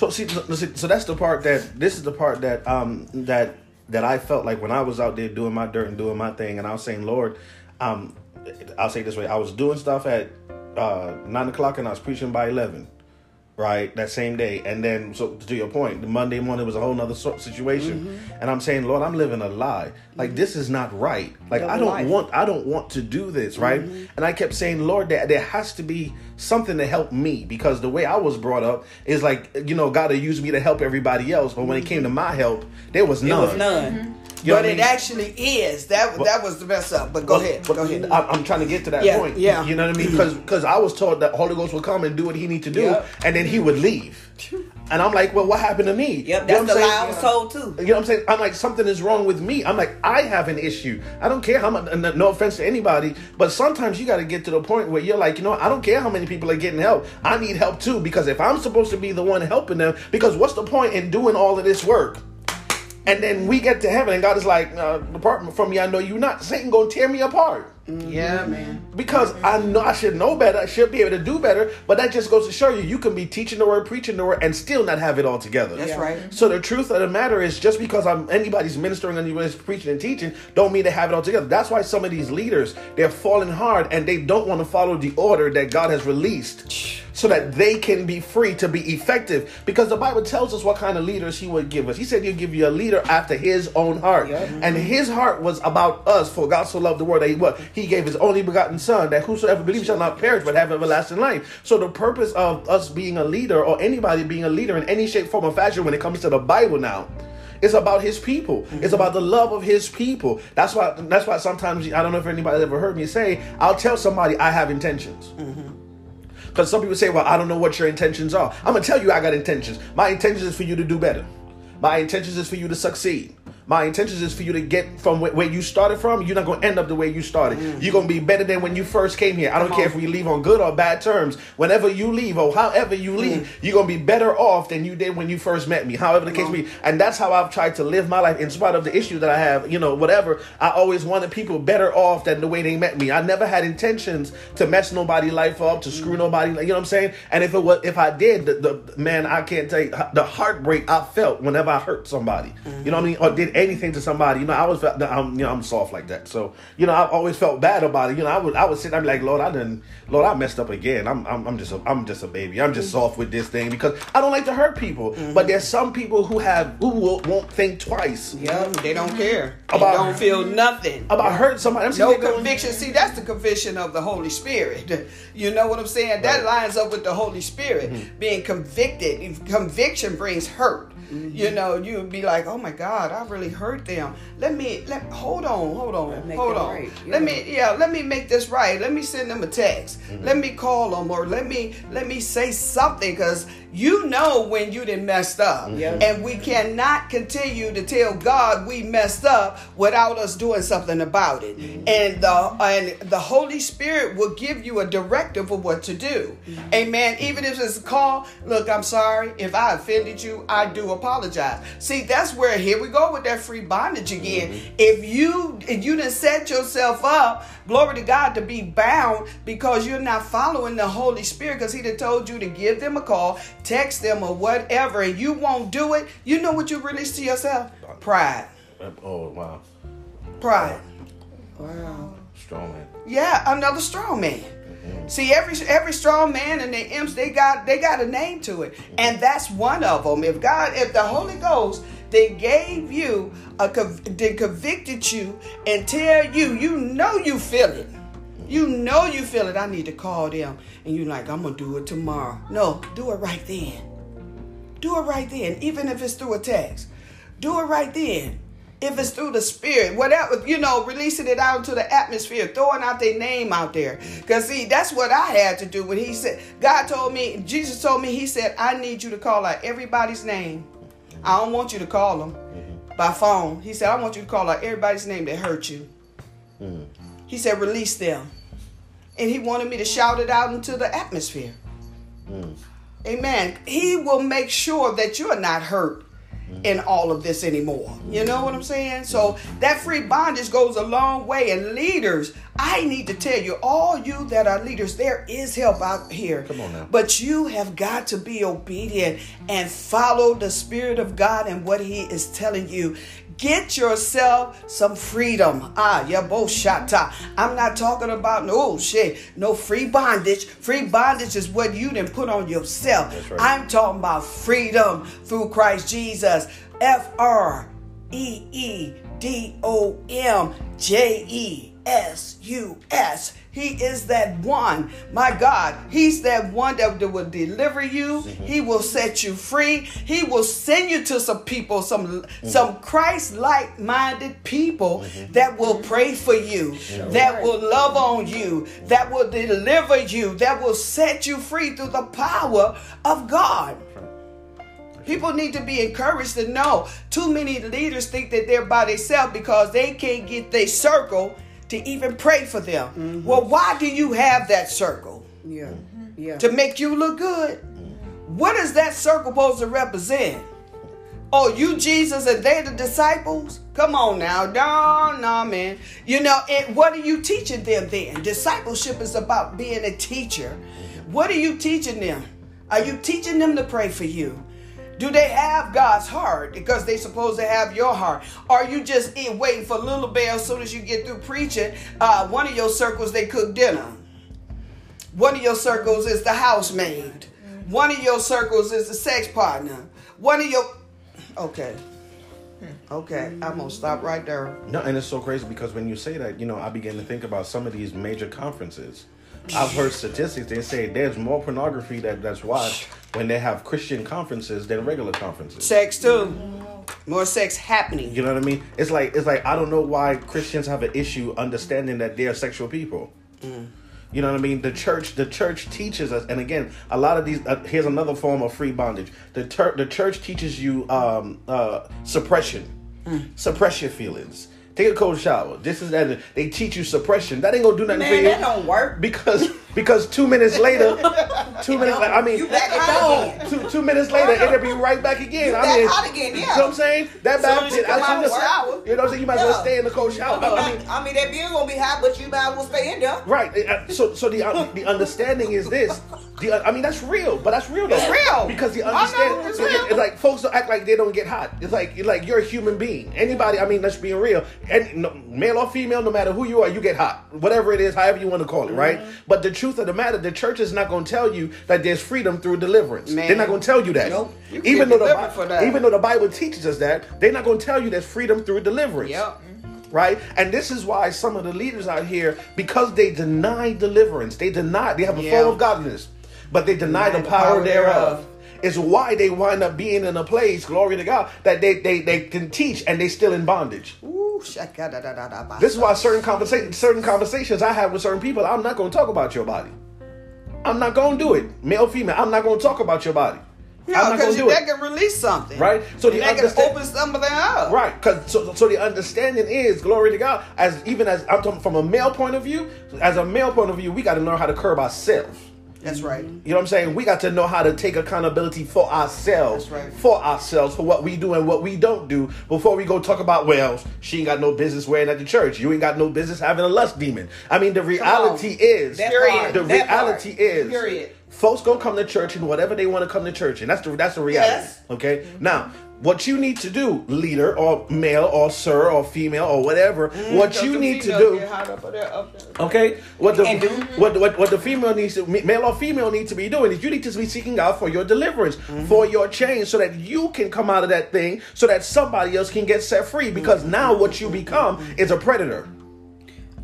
So see, so that's the part that this is the part that um that that I felt like when I was out there doing my dirt and doing my thing, and I was saying, Lord, um, I'll say it this way: I was doing stuff at uh nine o'clock, and I was preaching by eleven. Right, that same day, and then so to your point, the Monday morning was a whole nother situation, Mm-hmm. and I'm saying, Lord, I'm living a lie. Like mm-hmm. this is not right. Like I don't life. want, I don't want to do this, right? Mm-hmm. And I kept saying, Lord, there, there has to be something to help me because the way I was brought up is like, you know, God will use me to help everybody else, but when it came mm-hmm. to my help, there was It none. was none. You but it mean? actually is. That that was the mess up. But go ahead. but go ahead. I- I'm trying to get to that Yeah, point. yeah. You know what I mean? Because I was told that Holy Ghost would come and do what he need to do, Yep. and then he would leave. And I'm like, well, what happened to me? Yep, You know that's the lie? I was told too. You know what I'm saying? I'm like, something is wrong with me. I'm like, I have an issue. I don't care how much, no offense to anybody, but sometimes you got to get to the point where you're like, you know, I don't care how many people are getting help. I need help too, because if I'm supposed to be the one helping them, because what's the point in doing all of this work? And then we get to heaven, and God is like, uh, depart from me, I know you not. Satan gonna tear me apart Mm-hmm. yeah, man. because I know I should know better. I should be able to do better. But that just goes to show you, you can be teaching the word, preaching the word, and still not have it all together. That's Yeah. right. So the truth of the matter is, just because I'm anybody's ministering, anybody's preaching and teaching, don't mean they have it all together. That's why some of these leaders they're falling hard and they don't want to follow the order that God has released, so that they can be free to be effective. Because the Bible tells us what kind of leaders He would give us. He said He'll give you a leader after His own heart, Yep. and His heart was about us. For God so loved the world that He what He gave His only begotten Son, that whosoever believes shall not perish but have everlasting life. So the purpose of us being a leader or anybody being a leader in any shape, form, or fashion when it comes to the Bible now. It's about his people. It's about the love of his people. That's why that's why sometimes I don't know if anybody's ever heard me say, I'll tell somebody I have intentions. Because some people say, Well, I don't know what your intentions are. I'm gonna tell you I got intentions. My intentions is for you to do better. My intentions is for you to succeed. My intentions is for you to get from where, where you started from. You're not going to end up the way you started. Mm. You're going to be better than when you first came here. I don't Come care on. if we leave on good or bad terms. Whenever you leave or however you leave, Mm. you're going to be better off than you did when you first met me. However the case may be. And that's how I've tried to live my life in spite of the issue that I have, you know, whatever. I always wanted people better off than the way they met me. I never had intentions to mess nobody's life up, to Mm. screw nobody, you know what I'm saying? And if it was, if I did, the, the man, I can't tell you the heartbreak I felt whenever I hurt somebody, you know what I mean, or did anything to somebody. You know, I was, I'm, you know, I'm soft like that. So, you know, I've always felt bad about it. You know, I would, I would sit, I'm like, Lord, I didn't, Lord, I messed up again. I'm, I'm, I'm just, a, I'm just a baby. I'm just soft with this thing because I don't like to hurt people. But there's some people who have, who will, won't think twice Yeah, they don't care. They About- don't feel nothing. about hurting somebody. I'm No there going, conviction. See, that's the conviction of the Holy Spirit. You know what I'm saying? That lines up with the Holy Spirit Mm-hmm. being convicted. Conviction brings hurt. Mm-hmm. You know, you would be like, "Oh my God, I really hurt them." Let me let hold on, hold on, hold on. right, Let me yeah, let me make this right. Let me send them a text. Mm-hmm. Let me call them or let me let me say something because you know when you done messed up, Mm-hmm. And we cannot continue to tell God we messed up without us doing something about it. Mm-hmm. And the and the Holy Spirit will give you a directive of what to do. Mm-hmm. Amen. Even if it's a call, look, I'm sorry if I offended you. I do apologize. See, that's where here we go with that free bondage again. Mm-hmm. If you if you didn't set yourself up, glory to God, to be bound because you're not following the Holy Spirit, because He done told you to give them a call, text them or whatever, and you won't do it. You know what you release to yourself? Pride. oh, wow. Pride. Wow. Strong man. Yeah, another strong man. Mm-hmm. See, every every strong man and the imps, they got they got a name to it, mm-hmm. and that's one of them. If God, if the Holy Ghost, they gave you a, conv- they convicted you and tell you, you know you feel it, you know you feel it. I need to call them, and you're like, I'm gonna do it tomorrow. No, do it right then. Do it right then, even if it's through a text. Do it right then. If it's through the spirit, whatever, you know, releasing it out into the atmosphere, throwing out their name out there. Because, see, that's what I had to do when He said, God told me, Jesus told me, He said, I need you to call out everybody's name. I don't want you to call them mm-hmm. by phone. He said, I want you to call out everybody's name that hurt you. Mm-hmm. He said, release them. And He wanted me to shout it out into the atmosphere. Amen. He will make sure that you're not hurt in all of this anymore. You know what I'm saying? So that free bondage goes a long way. And leaders, I need to tell you, all you that are leaders, there is help out here. Come on now. But you have got to be obedient and follow the Spirit of God and what He is telling you. Get yourself some freedom. Ah, yeah, shata. I'm not talking about no shit, no free bondage. Free bondage is what you didn't put on yourself. Right. I'm talking about freedom through Christ Jesus. F R E E D O M J E S U S. He is that one. My God, He's that one that will deliver you. Mm-hmm. He will set you free. He will send you to some people, some mm-hmm. some Christ-like minded people mm-hmm. that will pray for you, that will love on you, that will deliver you, that will set you free through the power of God. People need to be encouraged to know too many leaders think that they're by themselves because they can't get their circle to even pray for them. Mm-hmm. Well, why do you have that circle? Yeah. Mm-hmm. Yeah. To make you look good? Mm-hmm. What is that circle supposed to represent? Oh, you Jesus and they the disciples? Come on now. No, no, man. You know, and what are you teaching them then? Discipleship is about being a teacher. What are you teaching them? Are you teaching them to pray for you? Do they have God's heart because they supposed to have your heart? Are you just in waiting for little bell as soon as you get through preaching? Uh, one of your circles they cook dinner. One of your circles is the housemaid. One of your circles is the sex partner. One of your okay. Okay, I'm gonna stop right there. No, and it's so crazy because when you say that, you know, I begin to think about some of these major conferences. I've heard statistics. They say there's more pornography that that's watched when they have Christian conferences than regular conferences. Sex too. More sex happening. You know what I mean? It's like it's like I don't know why Christians have an issue understanding that they're sexual people. You know what I mean? The church, the church teaches us, and again, a lot of these. Uh, here's another form of free bondage. The tur- the church teaches you um, uh, suppression. Suppress your feelings. Take a cold shower. This is that. They teach you suppression. That ain't gonna do nothing for Man, you. that don't work. because because two minutes later, two minutes. later, I mean, You back it hot don't. Two, two minutes later, it'll be right back again. You I back mean, hot again, Yeah. You yeah. know what I'm saying? That Soon back. as you I come out just- shower. You know what I'm saying? You might as well stay in the cold shower. I mean, I mean, that beer gonna be hot, but you might as well stay in there. Right. uh, So, so the uh, the understanding is this. The uh, I mean, that's real, but that's real. Though. It's real. because the I know, understand. it's it- real. It's like folks don't act like they don't get hot. It's like it's like you're a human being. Anybody. I mean, let's be real. And no, male or female, no matter who you are, you get hot. Whatever it is, however you want to call it. Right. Mm-hmm. But the truth of the matter, the church is not going to tell you that there's freedom through deliverance. Man. They're not going to tell you that. Nope. You Even though the even though the Bible teaches us that, they're not going to tell you there's freedom through deliverance Yep. right? And this is why some of the leaders out here, because they deny deliverance, they deny, they have a Yeah. form of godliness, but they deny, the, power, thereof. Is why they wind up being in a place, glory to God, that they they, they can teach and they still in bondage. Ooh. This is why certain conversations, certain conversations I have with certain people, I'm not going to talk about your body. I'm not going to do it, male, female. I'm not going to talk about your body. I'm Yeah, not going because that can release something. Right? So the that can understand- open something up. Right, because so, so the understanding is glory to God. As even as I'm talking from a male point of view, as a male point of view, we got to learn how to curb ourselves. That's mm-hmm. right. You know what I'm saying? We got to know how to take accountability for ourselves, That's right. for ourselves, for what we do and what we don't do before we go talk about, well, she ain't got no business wearing at the church. You ain't got no business having a lust demon. I mean, the reality is, That Period. the that part. reality is, Period. folks gonna come to church and whatever they want to come to church, and that's the that's the reality. Yes. Okay. Now, what you need to do, leader or male or sir or female or whatever, mm, what you need to do. up there, up there. Okay, what the And do- what, what what the female needs to male or female need to be doing is you need to be seeking out for your deliverance, mm-hmm. for your change, so that you can come out of that thing, so that somebody else can get set free. Because mm-hmm. now what you become is a predator.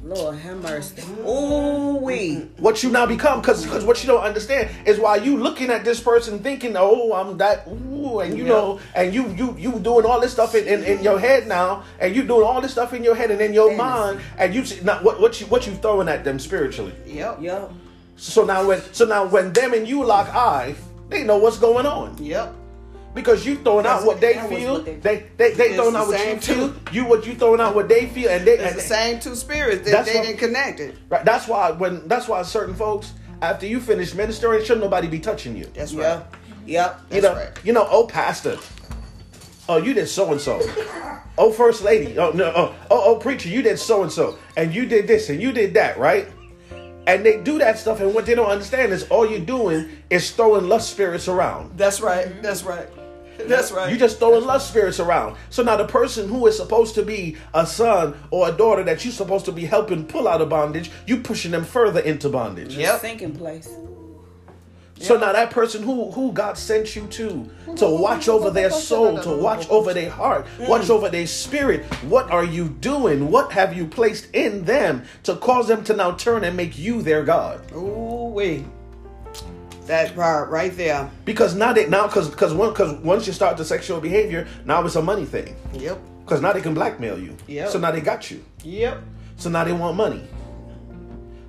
Lord have mercy. Ooh wee. What you now become, because because what you don't understand is why you looking at this person thinking, oh, I'm that, ooh, and you know, and you you you doing all this stuff in, in, in your head now, and you doing all this stuff in your head and in your mind, and you see now what what you what you throwing at them spiritually. Yep. Yep. So now when so now when them and you lock eye, they know what's going on Yep. Because you throwing out what they feel. what they- They they they throwing the out what you same feel. too. You what you throwing out what they feel, and they It's and the same two spirits that That's they what- didn't connect it. right. That's why when that's why certain folks after you finish ministering, shouldn't nobody be touching you. That's right. Yep. Yep. you That's know, right. you know, oh pastor, oh you did so and so, oh first lady, oh no, oh oh, oh preacher, you did so and so, and you did this and you did that, right? And they do that stuff, and what they don't understand is all you're doing is throwing lust spirits around. That's right. That's right. That's right. You just throwing lust spirits around. So now the person who is supposed to be a son or a daughter that you're supposed to be helping pull out of bondage, you pushing them further into bondage. Yep. Sinking place. So now that person who who God sent you to to watch over their soul, to watch over their heart, watch mm. over their spirit, what are you doing? What have you placed in them to cause them to now turn and make you their God? Ooh wee. That part right there. Because now they now because because one because once you start the sexual behavior, now it's a money thing. Yep. Because now they can blackmail you. Yep. So now they got you. Yep. So now they want money.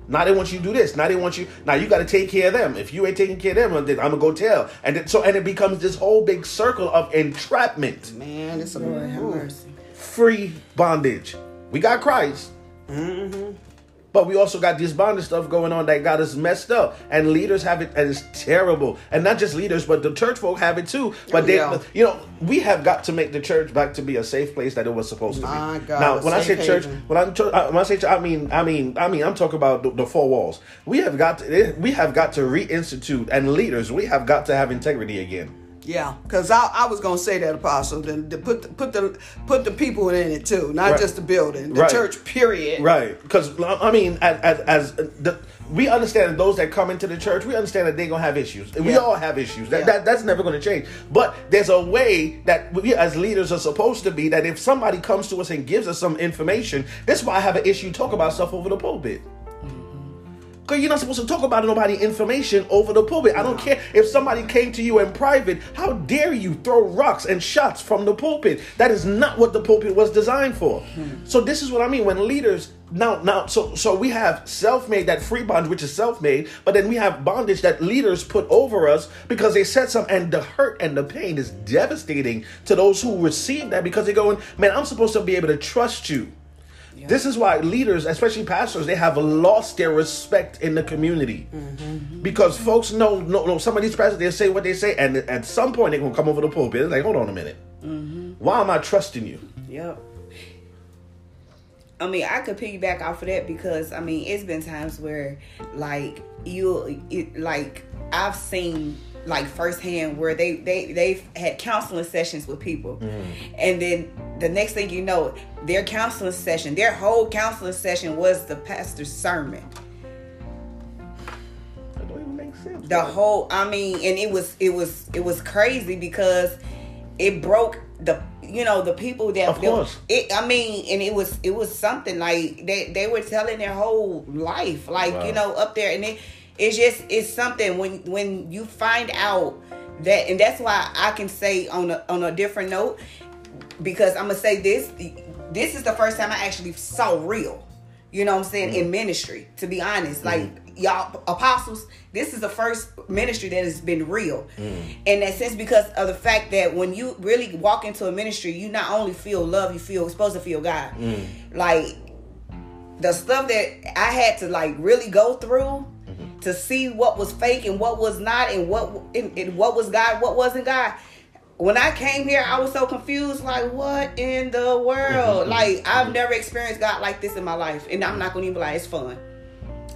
Now they want you to do this. Now they want you. Now you got to take care of them. If you ain't taking care of them, then I'm gonna go tell. And then, so and it becomes this whole big circle of entrapment, Man, it's a Lord have mercy. free bondage. We got Christ, mm-hmm. But we also got this bondage stuff going on that got us messed up. And leaders have it, and it's terrible. And not just leaders, but the church folk have it too. But they, Yeah. you know, we have got to make the church back to be a safe place that it was supposed to be. God, now, when I say church, when I'm chur- uh, when I say church, I mean, I mean, I mean, I'm talking about the, the four walls. We have got to, we have got to reinstitute, and leaders, we have got to have integrity again. Yeah, because I, I was gonna say that apostle. Then to put the, put the put the people in it too, not Right. just the building, the Right. church. Period. Right, because I mean, as, as, as the, we understand that those that come into the church, we understand that they're gonna have issues. We all have issues. That, Yeah. that that's never gonna change. But there's a way that we as leaders are supposed to be. That if somebody comes to us and gives us some information, that's why I have an issue talk about stuff over the pulpit. Because you're not supposed to talk about nobody information over the pulpit. I don't care if somebody came to you in private. How dare you throw rocks and shots from the pulpit? That is not what the pulpit was designed for. Hmm. So this is what I mean when leaders now now so so we have self-made that free bondage which is self-made but then we have bondage that leaders put over us because they said something and the hurt and the pain is devastating to those who receive that because they're going man i'm supposed to be able to trust you this is why leaders especially pastors they have lost their respect in the community. Mm-hmm. Because folks know no no some of these pastors they say what they say and at some point they're gonna come over the pulpit. It's like hold on a minute. Mm-hmm. Why am i trusting you? Yep. I mean, I could piggyback off of that because I mean, it's been times where like you, it, like I've seen like firsthand where they they they've had counseling sessions with people, mm-hmm. and then the next thing you know, their counseling session, their whole counseling session was the pastor's sermon. that don't even make sense the whole i mean and it was it was it was crazy because it broke the you know the people that Of course. it i mean and it was it was something like they they were telling their whole life like Wow. you know up there and it it's just it's something when when you find out that and that's why i can say on a on a different note because i'm gonna say this this is the first time i actually saw real you know what i'm saying in mm-hmm. ministry to be honest. Like mm-hmm. y'all apostles this is the first ministry that has been real. Mm. In that sense because of the fact that when you really walk into a ministry you not only feel love you feel supposed to feel god. Mm. Like the stuff that I had to like really go through to see what was fake and what was not and what and, and what was God, what wasn't God. When I came here, I was so confused. Like, what in the world? Mm-hmm, like, mm-hmm, I've mm-hmm. never experienced God like this in my life, and I'm not gonna even lie, it's fun.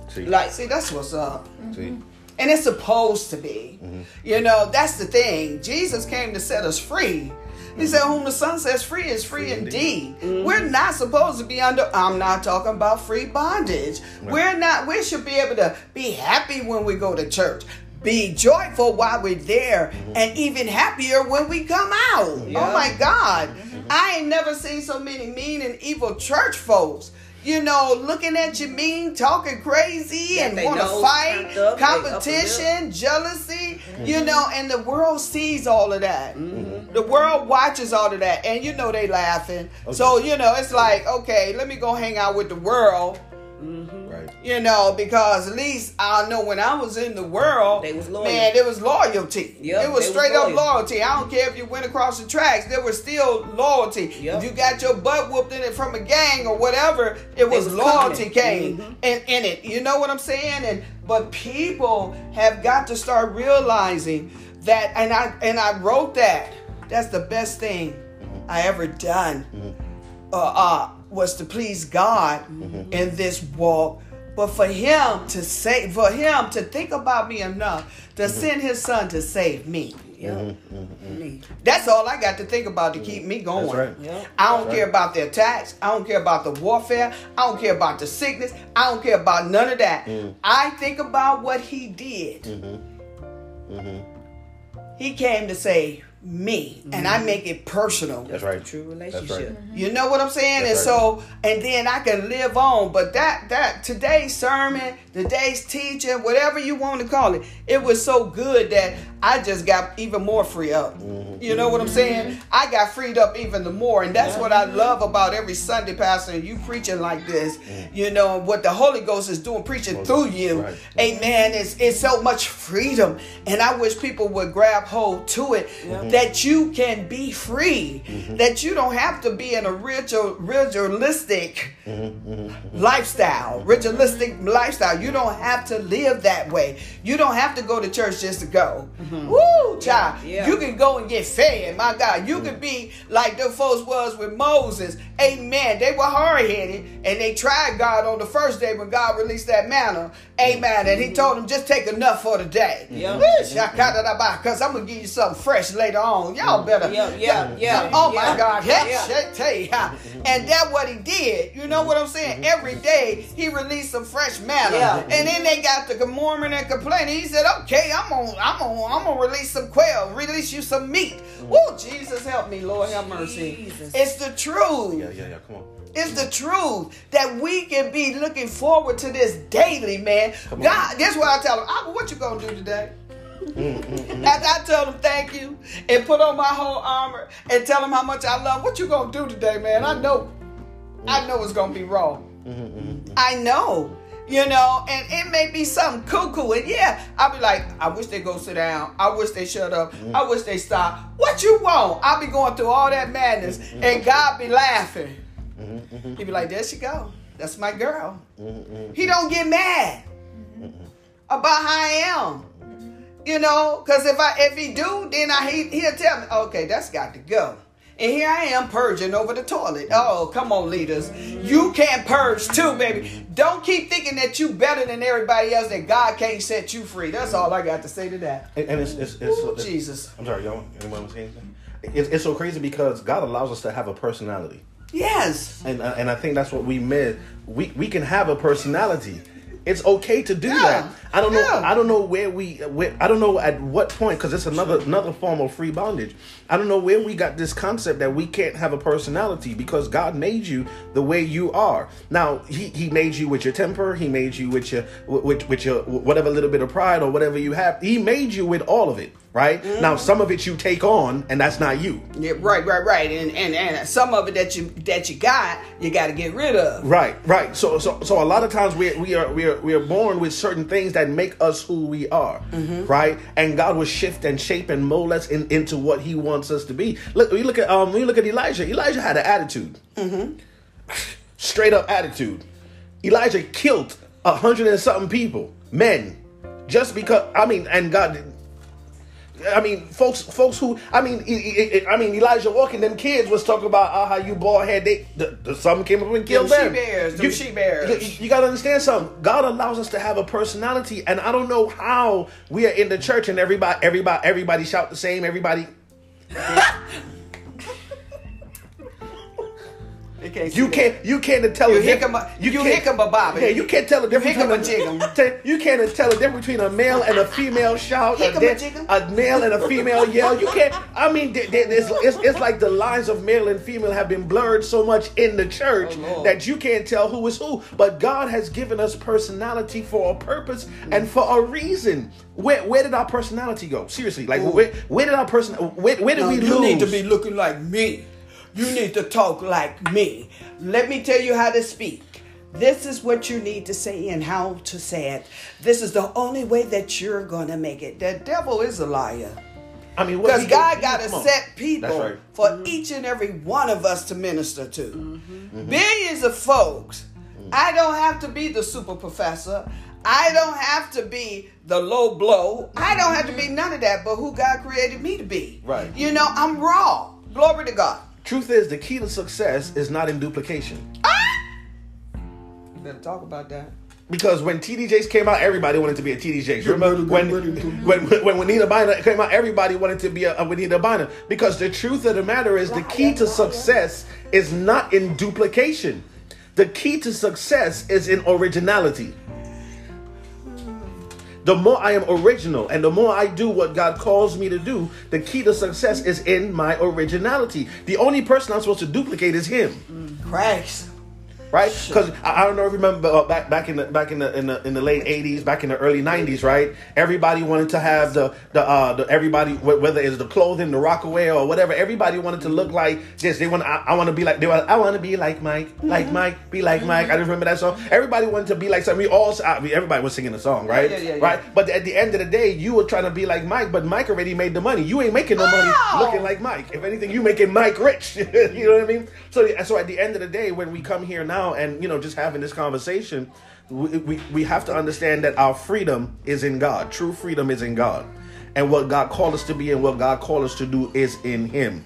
see Like, See, that's what's up. see And it's supposed to be. You know, that's the thing. Jesus came to set us free. He said, Whom the Son sets free is free indeed. Mm-hmm. We're not supposed to be under, I'm not talking about free bondage. We're not, we should be able to be happy when we go to church. Be joyful while we're there mm-hmm. and even happier when we come out. Oh my God. Mm-hmm. I ain't never seen so many mean and evil church folks. You know, looking at you mean, talking crazy, Got and want to fight, up, they upper lip. competition, jealousy, mm-hmm. you know, and the world sees all of that. Mm-hmm. The world watches all of that, and you know they laughing. So you know it's like, okay, let me go hang out with the world, mm-hmm. Right you know, because at least I know when I was in the world, They was loyal. man, there was loyalty. Yep, it was they was straight up loyalty. I don't care if you went across the tracks, there was still loyalty. Yep. If you got your butt whooped in it from a gang or whatever, it was, was loyalty coming. came Mhm. in, in it. You know what I'm saying? And but people have got to start realizing that and I and I wrote that. That's the best thing I ever done. Uh, uh was to please God in this walk. But for him to say for him to think about me enough to mm-hmm. send his son to save me. Mm-hmm, yep. Mm-hmm, me. That's all I got to think about to keep me going. That's right. Yep. I don't That's care right. about the attacks. I don't care about the warfare. I don't care about the sickness. I don't care about none of that. Mm. I think about what he did. Mm-hmm. He came to save me, and I mm-hmm. make it personal. that's right True That's relationship. right. Mm-hmm. You know what I'm saying? That's and right. so, and then I can live on. But that that today's sermon, today's teaching, whatever you want to call it, it was so good that I just got even more free up. Mm-hmm. You know what I'm mm-hmm. saying? I got freed up even the more, and that's what I love about every Sunday, Pastor. And you preaching like this, mm. you know what the Holy Ghost is doing, preaching through you. Right. Amen. It's it's so much freedom, and I wish people would grab hold to it that you can be free, mm-hmm. that you don't have to be in a ritual, ritualistic mm-hmm. lifestyle, mm-hmm. ritualistic lifestyle. You don't have to live that way. You don't have to go to church just to go. Woo, child. Yeah. You can go and get fed. My God, you can be like the folks was with Moses. Amen. They were hard headed and they tried God on the first day when God released that manna. Amen. And He told them just take enough for the day. Yeah. Because I'm gonna give you something fresh later on. Y'all mm-hmm. better. Yeah, yeah, yeah, Oh my yeah, God. Hey, yeah. shit, tell you how. And that's what he did. You know what I'm saying? Mm-hmm. Every day he released some fresh manna. Yeah. And then they got to murmuring and complaining. He said, Okay, I'm gonna I'm gonna I'm gonna release some quail, release you some meat. Mm. Woo, Jesus help me, Lord have mercy. Jesus. It's the truth. yeah yeah yeah come on It's the truth that we can be looking forward to this daily, man. God, this is what I tell them. "Abba, what you gonna do today? After I tell them thank you and put on my whole armor and tell them how much I love, what you gonna do today, man? I know, I know it's gonna be wrong. I know, you know, and it may be something cuckoo. And yeah, I'll be like, I wish they go sit down. I wish they shut up. I wish they stop. What you want? I'll be going through all that madness, and God be laughing. Mm-hmm, he be like, there she go. That's my girl. Mm-hmm. He don't get mad mm-hmm. about how I am. You know, because if I if he do, then I he, he'll tell me, okay, that's got to go. And here I am purging over the toilet. Oh, come on, leaders. You can't purge too, baby. Don't keep thinking that you better than everybody else, that God can't set you free. That's all I got to say to that. And, and it's, it's, it's, Ooh, it's- Jesus. I'm sorry, y'all. Anyone was saying anything? It's, it's so crazy because God allows us to have a personality. Yes. and uh, and I think that's what we meant. We we can have a personality. It's okay to do Yeah. that. I don't know. Yeah. I don't know where we. Where, I don't know at what point because it's another another form of free bondage. I don't know where we got this concept that we can't have a personality because God made you the way you are. Now He He made you with your temper. He made you with your with with your whatever little bit of pride or whatever you have. He made you with all of it. Right mm-hmm. now, some of it you take on, and that's not you. Yeah, right, right, right. And and and some of it that you that you got, you got to get rid of. Right, right. So, so, so a lot of times we we are we are we are born with certain things that make us who we are, mm-hmm. right? And God will shift and shape and mold us in, into what He wants us to be. Look, we look at um, we look at Elijah. Elijah had an attitude, mm-hmm. straight up attitude. Elijah killed a hundred and something people, men, just because. I mean, and God. I mean, folks, folks who I mean, I mean, Elijah walking them kids was talking about uh, how you bald head. They, the, the, some came up and killed Them them. she-bears, them You- she-bears. You, you gotta understand something. God allows us to have a personality, and I don't know how we are in the church and everybody, everybody, everybody shout the same. Everybody, can't you see can't, you can't tell You the difference- hickam- you hickam a bobby. Yeah, you can't tell the difference. hickam a between jiggum. Tell- You can't tell the difference between a male and a female shout, a, a de- a male and a female yell. You can't. I mean, th- th- it's, it's, it's like the lines of male and female have been blurred so much in the church Oh, that you can't tell who is who. But God has given us personality for a purpose and for a reason. Where where did our personality go? Seriously, like where where did our person where, where did No, we you lose? need to be looking like me. You need to talk like me. Let me tell you how to speak. This is what you need to say and how to say it. This is the only way that you're going to make it. The devil is a liar. I mean, what Because God got to set people right. for each and every one of us to minister to. Mm-hmm. Mm-hmm. Billions of folks. Mm-hmm. I don't have to be the super professor. I don't have to be the low blow. I don't have to be none of that, but who God created me to be. Right. You know, I'm raw. Glory to God. Truth is, the key to success is not in duplication. You better talk about that. Because when TDJs came out, everybody wanted to be a TDJ. Remember when when when Juanita Bynum came out, everybody wanted to be a, a Juanita Bynum. Because the truth of the matter is, the key to success is not in duplication. The key to success is in originality. The more I am original and the more I do what God calls me to do, the key to success is in my originality. The only person I'm supposed to duplicate is Him Christ. Right? Because I, I don't know if you remember uh, back back in the back in the in the in the late '80s, back in the early '90s, right? Everybody wanted to have the the uh the everybody whether it's the clothing, the Rocawear or whatever. Everybody wanted to look like this. They want I, I want to be like they were. I want to be like Mike, like Mike, be like Mike. I just remember that song. Everybody wanted to be like something. We all I mean, everybody was singing the song, right? Yeah, yeah, yeah, right. But at the end of the day, you were trying to be like Mike, but Mike already made the money. You ain't making no money Oh! looking like Mike. If anything, you making Mike rich. you know what I mean? So, so at the end of the day, when we come here now and you know just having this conversation, we, we we have to understand that our freedom is in God. True freedom is in God, and what God called us to be and what God called us to do is in Him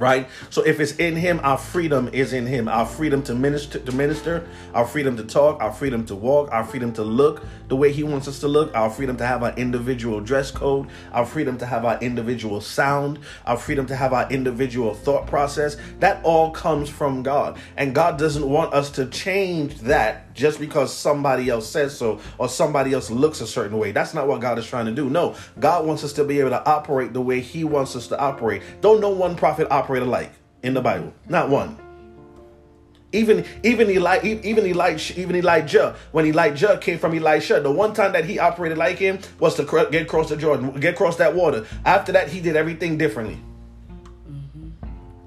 right? So if it's in him our freedom is in him. Our freedom to minister to minister our freedom to talk our freedom to walk our freedom to look the way he wants us to look our freedom to have our individual dress code our freedom to have our individual sound our freedom to have our individual thought process that all comes from god. And god doesn't want us to change that just because somebody else says so or somebody else looks a certain way. That's not what God is trying to do. No, God wants us to be able to operate the way He wants us to operate. Don't know one prophet operate alike in the Bible. Not one. Even even Eli, even Elijah, even Elijah, when Elijah came from Elisha, the one time that he operated like him was to get across the Jordan, get across that water. After that, he did everything differently.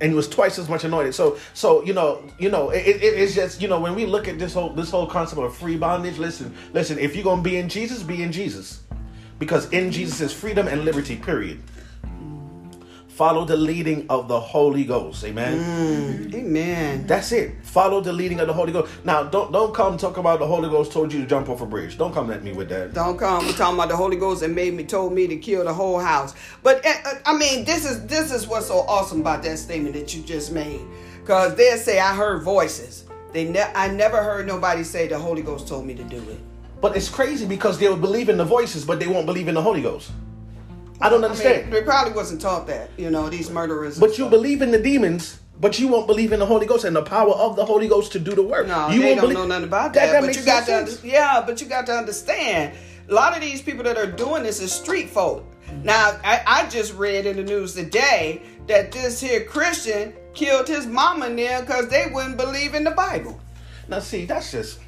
And he was twice as much anointed. So, so you know, you know, it, it, it's just you know when we look at this whole this whole concept of free bondage. Listen, listen. If you're gonna be in Jesus, be in Jesus, because in Jesus is freedom and liberty. Period. Follow the leading of the Holy Ghost. Amen. Amen. That's it. Follow the leading of the Holy Ghost. Now, don't don't come talk about the Holy Ghost told you to jump off a bridge. Don't come at me with that. Don't come We talking about the Holy Ghost and made me told me to kill the whole house. But uh, I mean, this is this is what's so awesome about that statement that you just made, because they say I heard voices. They ne- I never heard nobody say the Holy Ghost told me to do it. But it's crazy because they will believe in the voices, but they won't believe in the Holy Ghost. I don't I mean, understand. they probably wasn't taught that. You know, these murderers. But you believe in the demons, but you won't believe in the Holy Ghost and the power of the Holy Ghost to do the work. No, you they won't don't believe- know nothing about that. but makes you got no to, under- yeah, but you got to understand. A lot of these people that are doing this is street folk. Now, I, I just read in the news today that this here Christian killed his mama them because they wouldn't believe in the Bible. Now, see, that's just.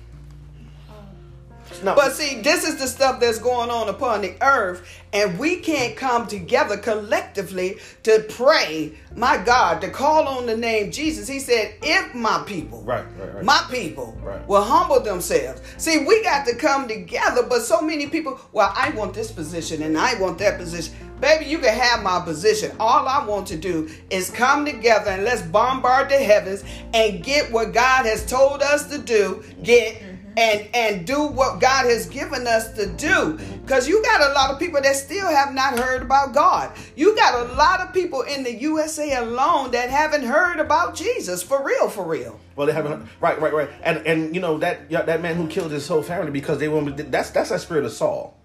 No, But see, this is the stuff that's going on upon the earth, and we can't come together collectively to pray, my God, to call on the name Jesus. He said, if my people, Right, right, right. my people Right. will humble themselves. See, we got to come together, but so many people, well, I want this position and I want that position. Baby, you can have my position. All I want to do is come together and let's bombard the heavens and get what God has told us to do. Get and and do what God has given us to do. Because you got a lot of people that still have not heard about God. You got a lot of people in the USA alone that haven't heard about Jesus for real, for real. Well, they haven't. Right, right, right. And and you know that that man who killed his whole family because they want. That's that's that spirit of Saul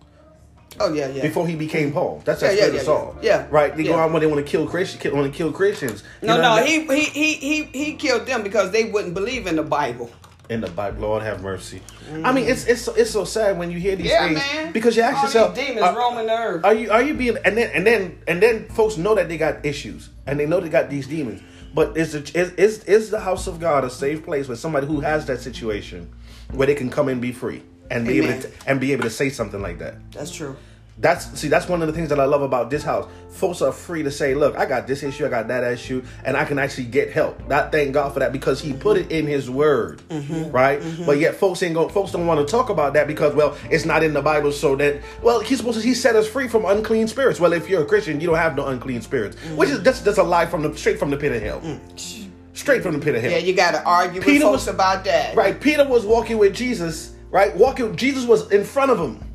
Oh yeah, yeah. before he became mm-hmm. Paul. That's that Yeah, yeah, spirit yeah, of Saul. yeah. Yeah. Right. They go Yeah. out when they want to kill Christians. Want to kill Christians. You no, no, he, he he he he killed them because they wouldn't believe in the Bible. In the Bible. Lord have mercy. I mean, mm. it's it's so- it's so sad when you hear these Yeah, things man. because you ask All yourself, demons are, roaming the earth. are you are you being and then and then and then folks know that they got issues and they know they got these demons. But is the is is, is the house of God a safe place with somebody who has that situation where they can come and be free and be able to and be able to say something like that? That's true. That's see, that's one of the things that I love about this house. Folks are free to say, "Look, I got this issue, I got that issue, and I can actually get help." That thank God for that because He put it in His Word, mm-hmm. right? Mm-hmm. But yet, folks ain't go, folks don't want to talk about that because, well, it's not in the Bible. So that, well, He's supposed to He set us free from unclean spirits. Well, if you're a Christian, you don't have no unclean spirits, mm-hmm. which is that's that's a lie from the straight from the pit of hell, mm. straight from the pit of hell. Yeah, you got to argue Peter with folks was- about that. Right. Peter was walking with Jesus, right? Walking Jesus was in front of him.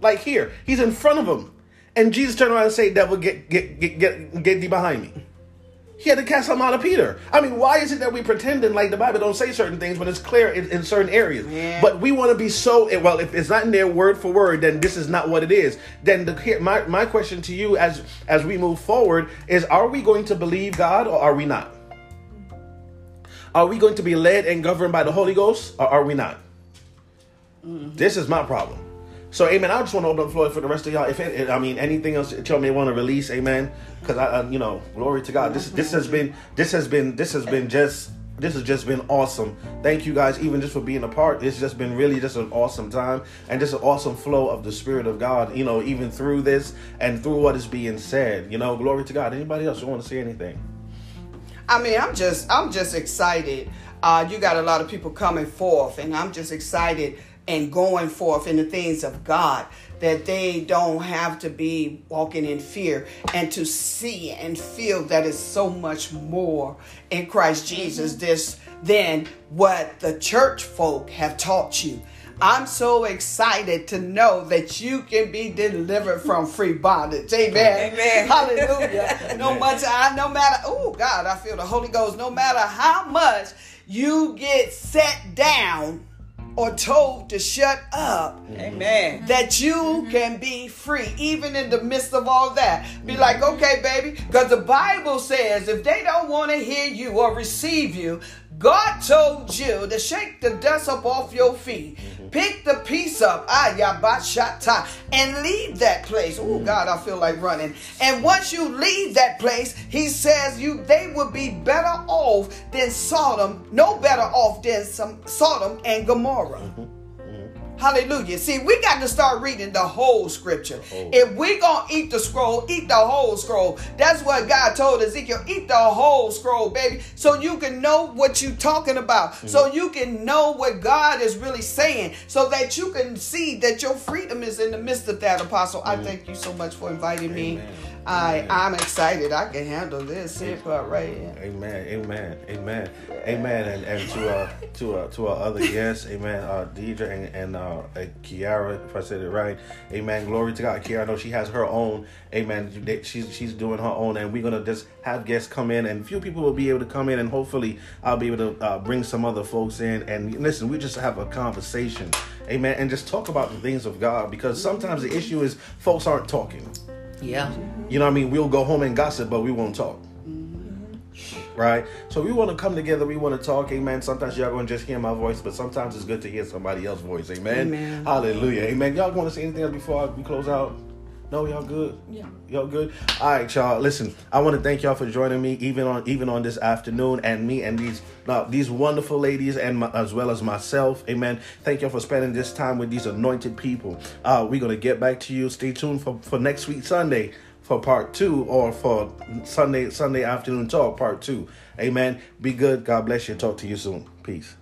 Like here. He's in front of him. And Jesus turned around and said, Devil, get get get get get thee behind me. He had to cast him out of Peter. I mean, why is it that we pretending like the Bible don't say certain things when it's clear in, in certain areas? Yeah. But we want to be so well. If it's not in there word for word, then this is not what it is. Then the, my my question to you as as we move forward is: Are we going to believe God or are we not? Are we going to be led and governed by the Holy Ghost or are we not? Mm-hmm. This is my problem. So, amen. I just want to open up the floor for the rest of y'all. If it, I mean anything else that y'all may want to release, amen. Because I, I, you know, glory to God. This this has been this has been this has been just this has just been awesome. Thank you guys, even just for being a part. It's just been really just an awesome time and just an awesome flow of the Spirit of God. You know, even through this and through what is being said. You know, glory to God. Anybody else want to say anything? I mean, I'm just I'm just excited. Uh, you got a lot of people coming forth, and I'm just excited and going forth in the things of God that they don't have to be walking in fear and to see and feel that it's so much more in Christ mm-hmm. Jesus this than what the church folk have taught you. I'm so excited to know that you can be delivered from free bondage. Amen. Amen. Hallelujah. No much I no matter oh God, I feel the Holy Ghost. No matter how much you get set down or told to shut up, Amen. that you mm-hmm. can be free, even in the midst of all that. Be like, mm-hmm. okay, baby, because the Bible says if they don't want to hear you or receive you, God told you to shake the dust up off your feet, mm-hmm. pick the piece up, ah, yabashata, and leave that place. Oh God, I feel like running. And once you leave that place, He says you they will be better off than Sodom, no better off than some Sodom and Gomorrah. Hallelujah. See, we got to start reading the whole scripture. whole. If we going to eat the scroll, eat the whole scroll. That's what God told Ezekiel. Eat the whole scroll, baby, so you can know what you're talking about. Mm-hmm. So you can know what God is really saying. So that you can see that your freedom is in the midst of that, Apostle. I thank you so much for inviting me. I. I'm excited. I can handle this here part right here. Amen, amen, amen, amen, and and to uh to uh to our other guests, amen, uh Deidre and, and uh uh, Kiara, if I said it right, amen. Glory to God, Kiara. I know she has her own, amen. She's she's doing her own, and we're gonna just have guests come in, and few people will be able to come in, and hopefully I'll be able to uh, bring some other folks in, and listen, we just have a conversation, amen, and just talk about the things of God, because sometimes the issue is folks aren't talking. Yeah. You know what I mean? We'll go home and gossip, but we won't talk. Right? So we want to come together. We want to talk. Amen. Sometimes y'all going to just hear my voice, but sometimes it's good to hear somebody else's voice. Amen. Amen. Hallelujah. Amen. Y'all want to say anything else before we close out? No, y'all good. Yeah, y'all good. All right, y'all. Listen, I want to thank y'all for joining me, even on even on this afternoon, and me and these uh, these wonderful ladies, and my, as well as myself. Amen. Thank y'all for spending this time with these anointed people. Uh, we're gonna get back to you. Stay tuned for for next week Sunday for part two, or for Sunday Sunday afternoon talk part two. Amen. Be good. God bless you. Talk to you soon. Peace.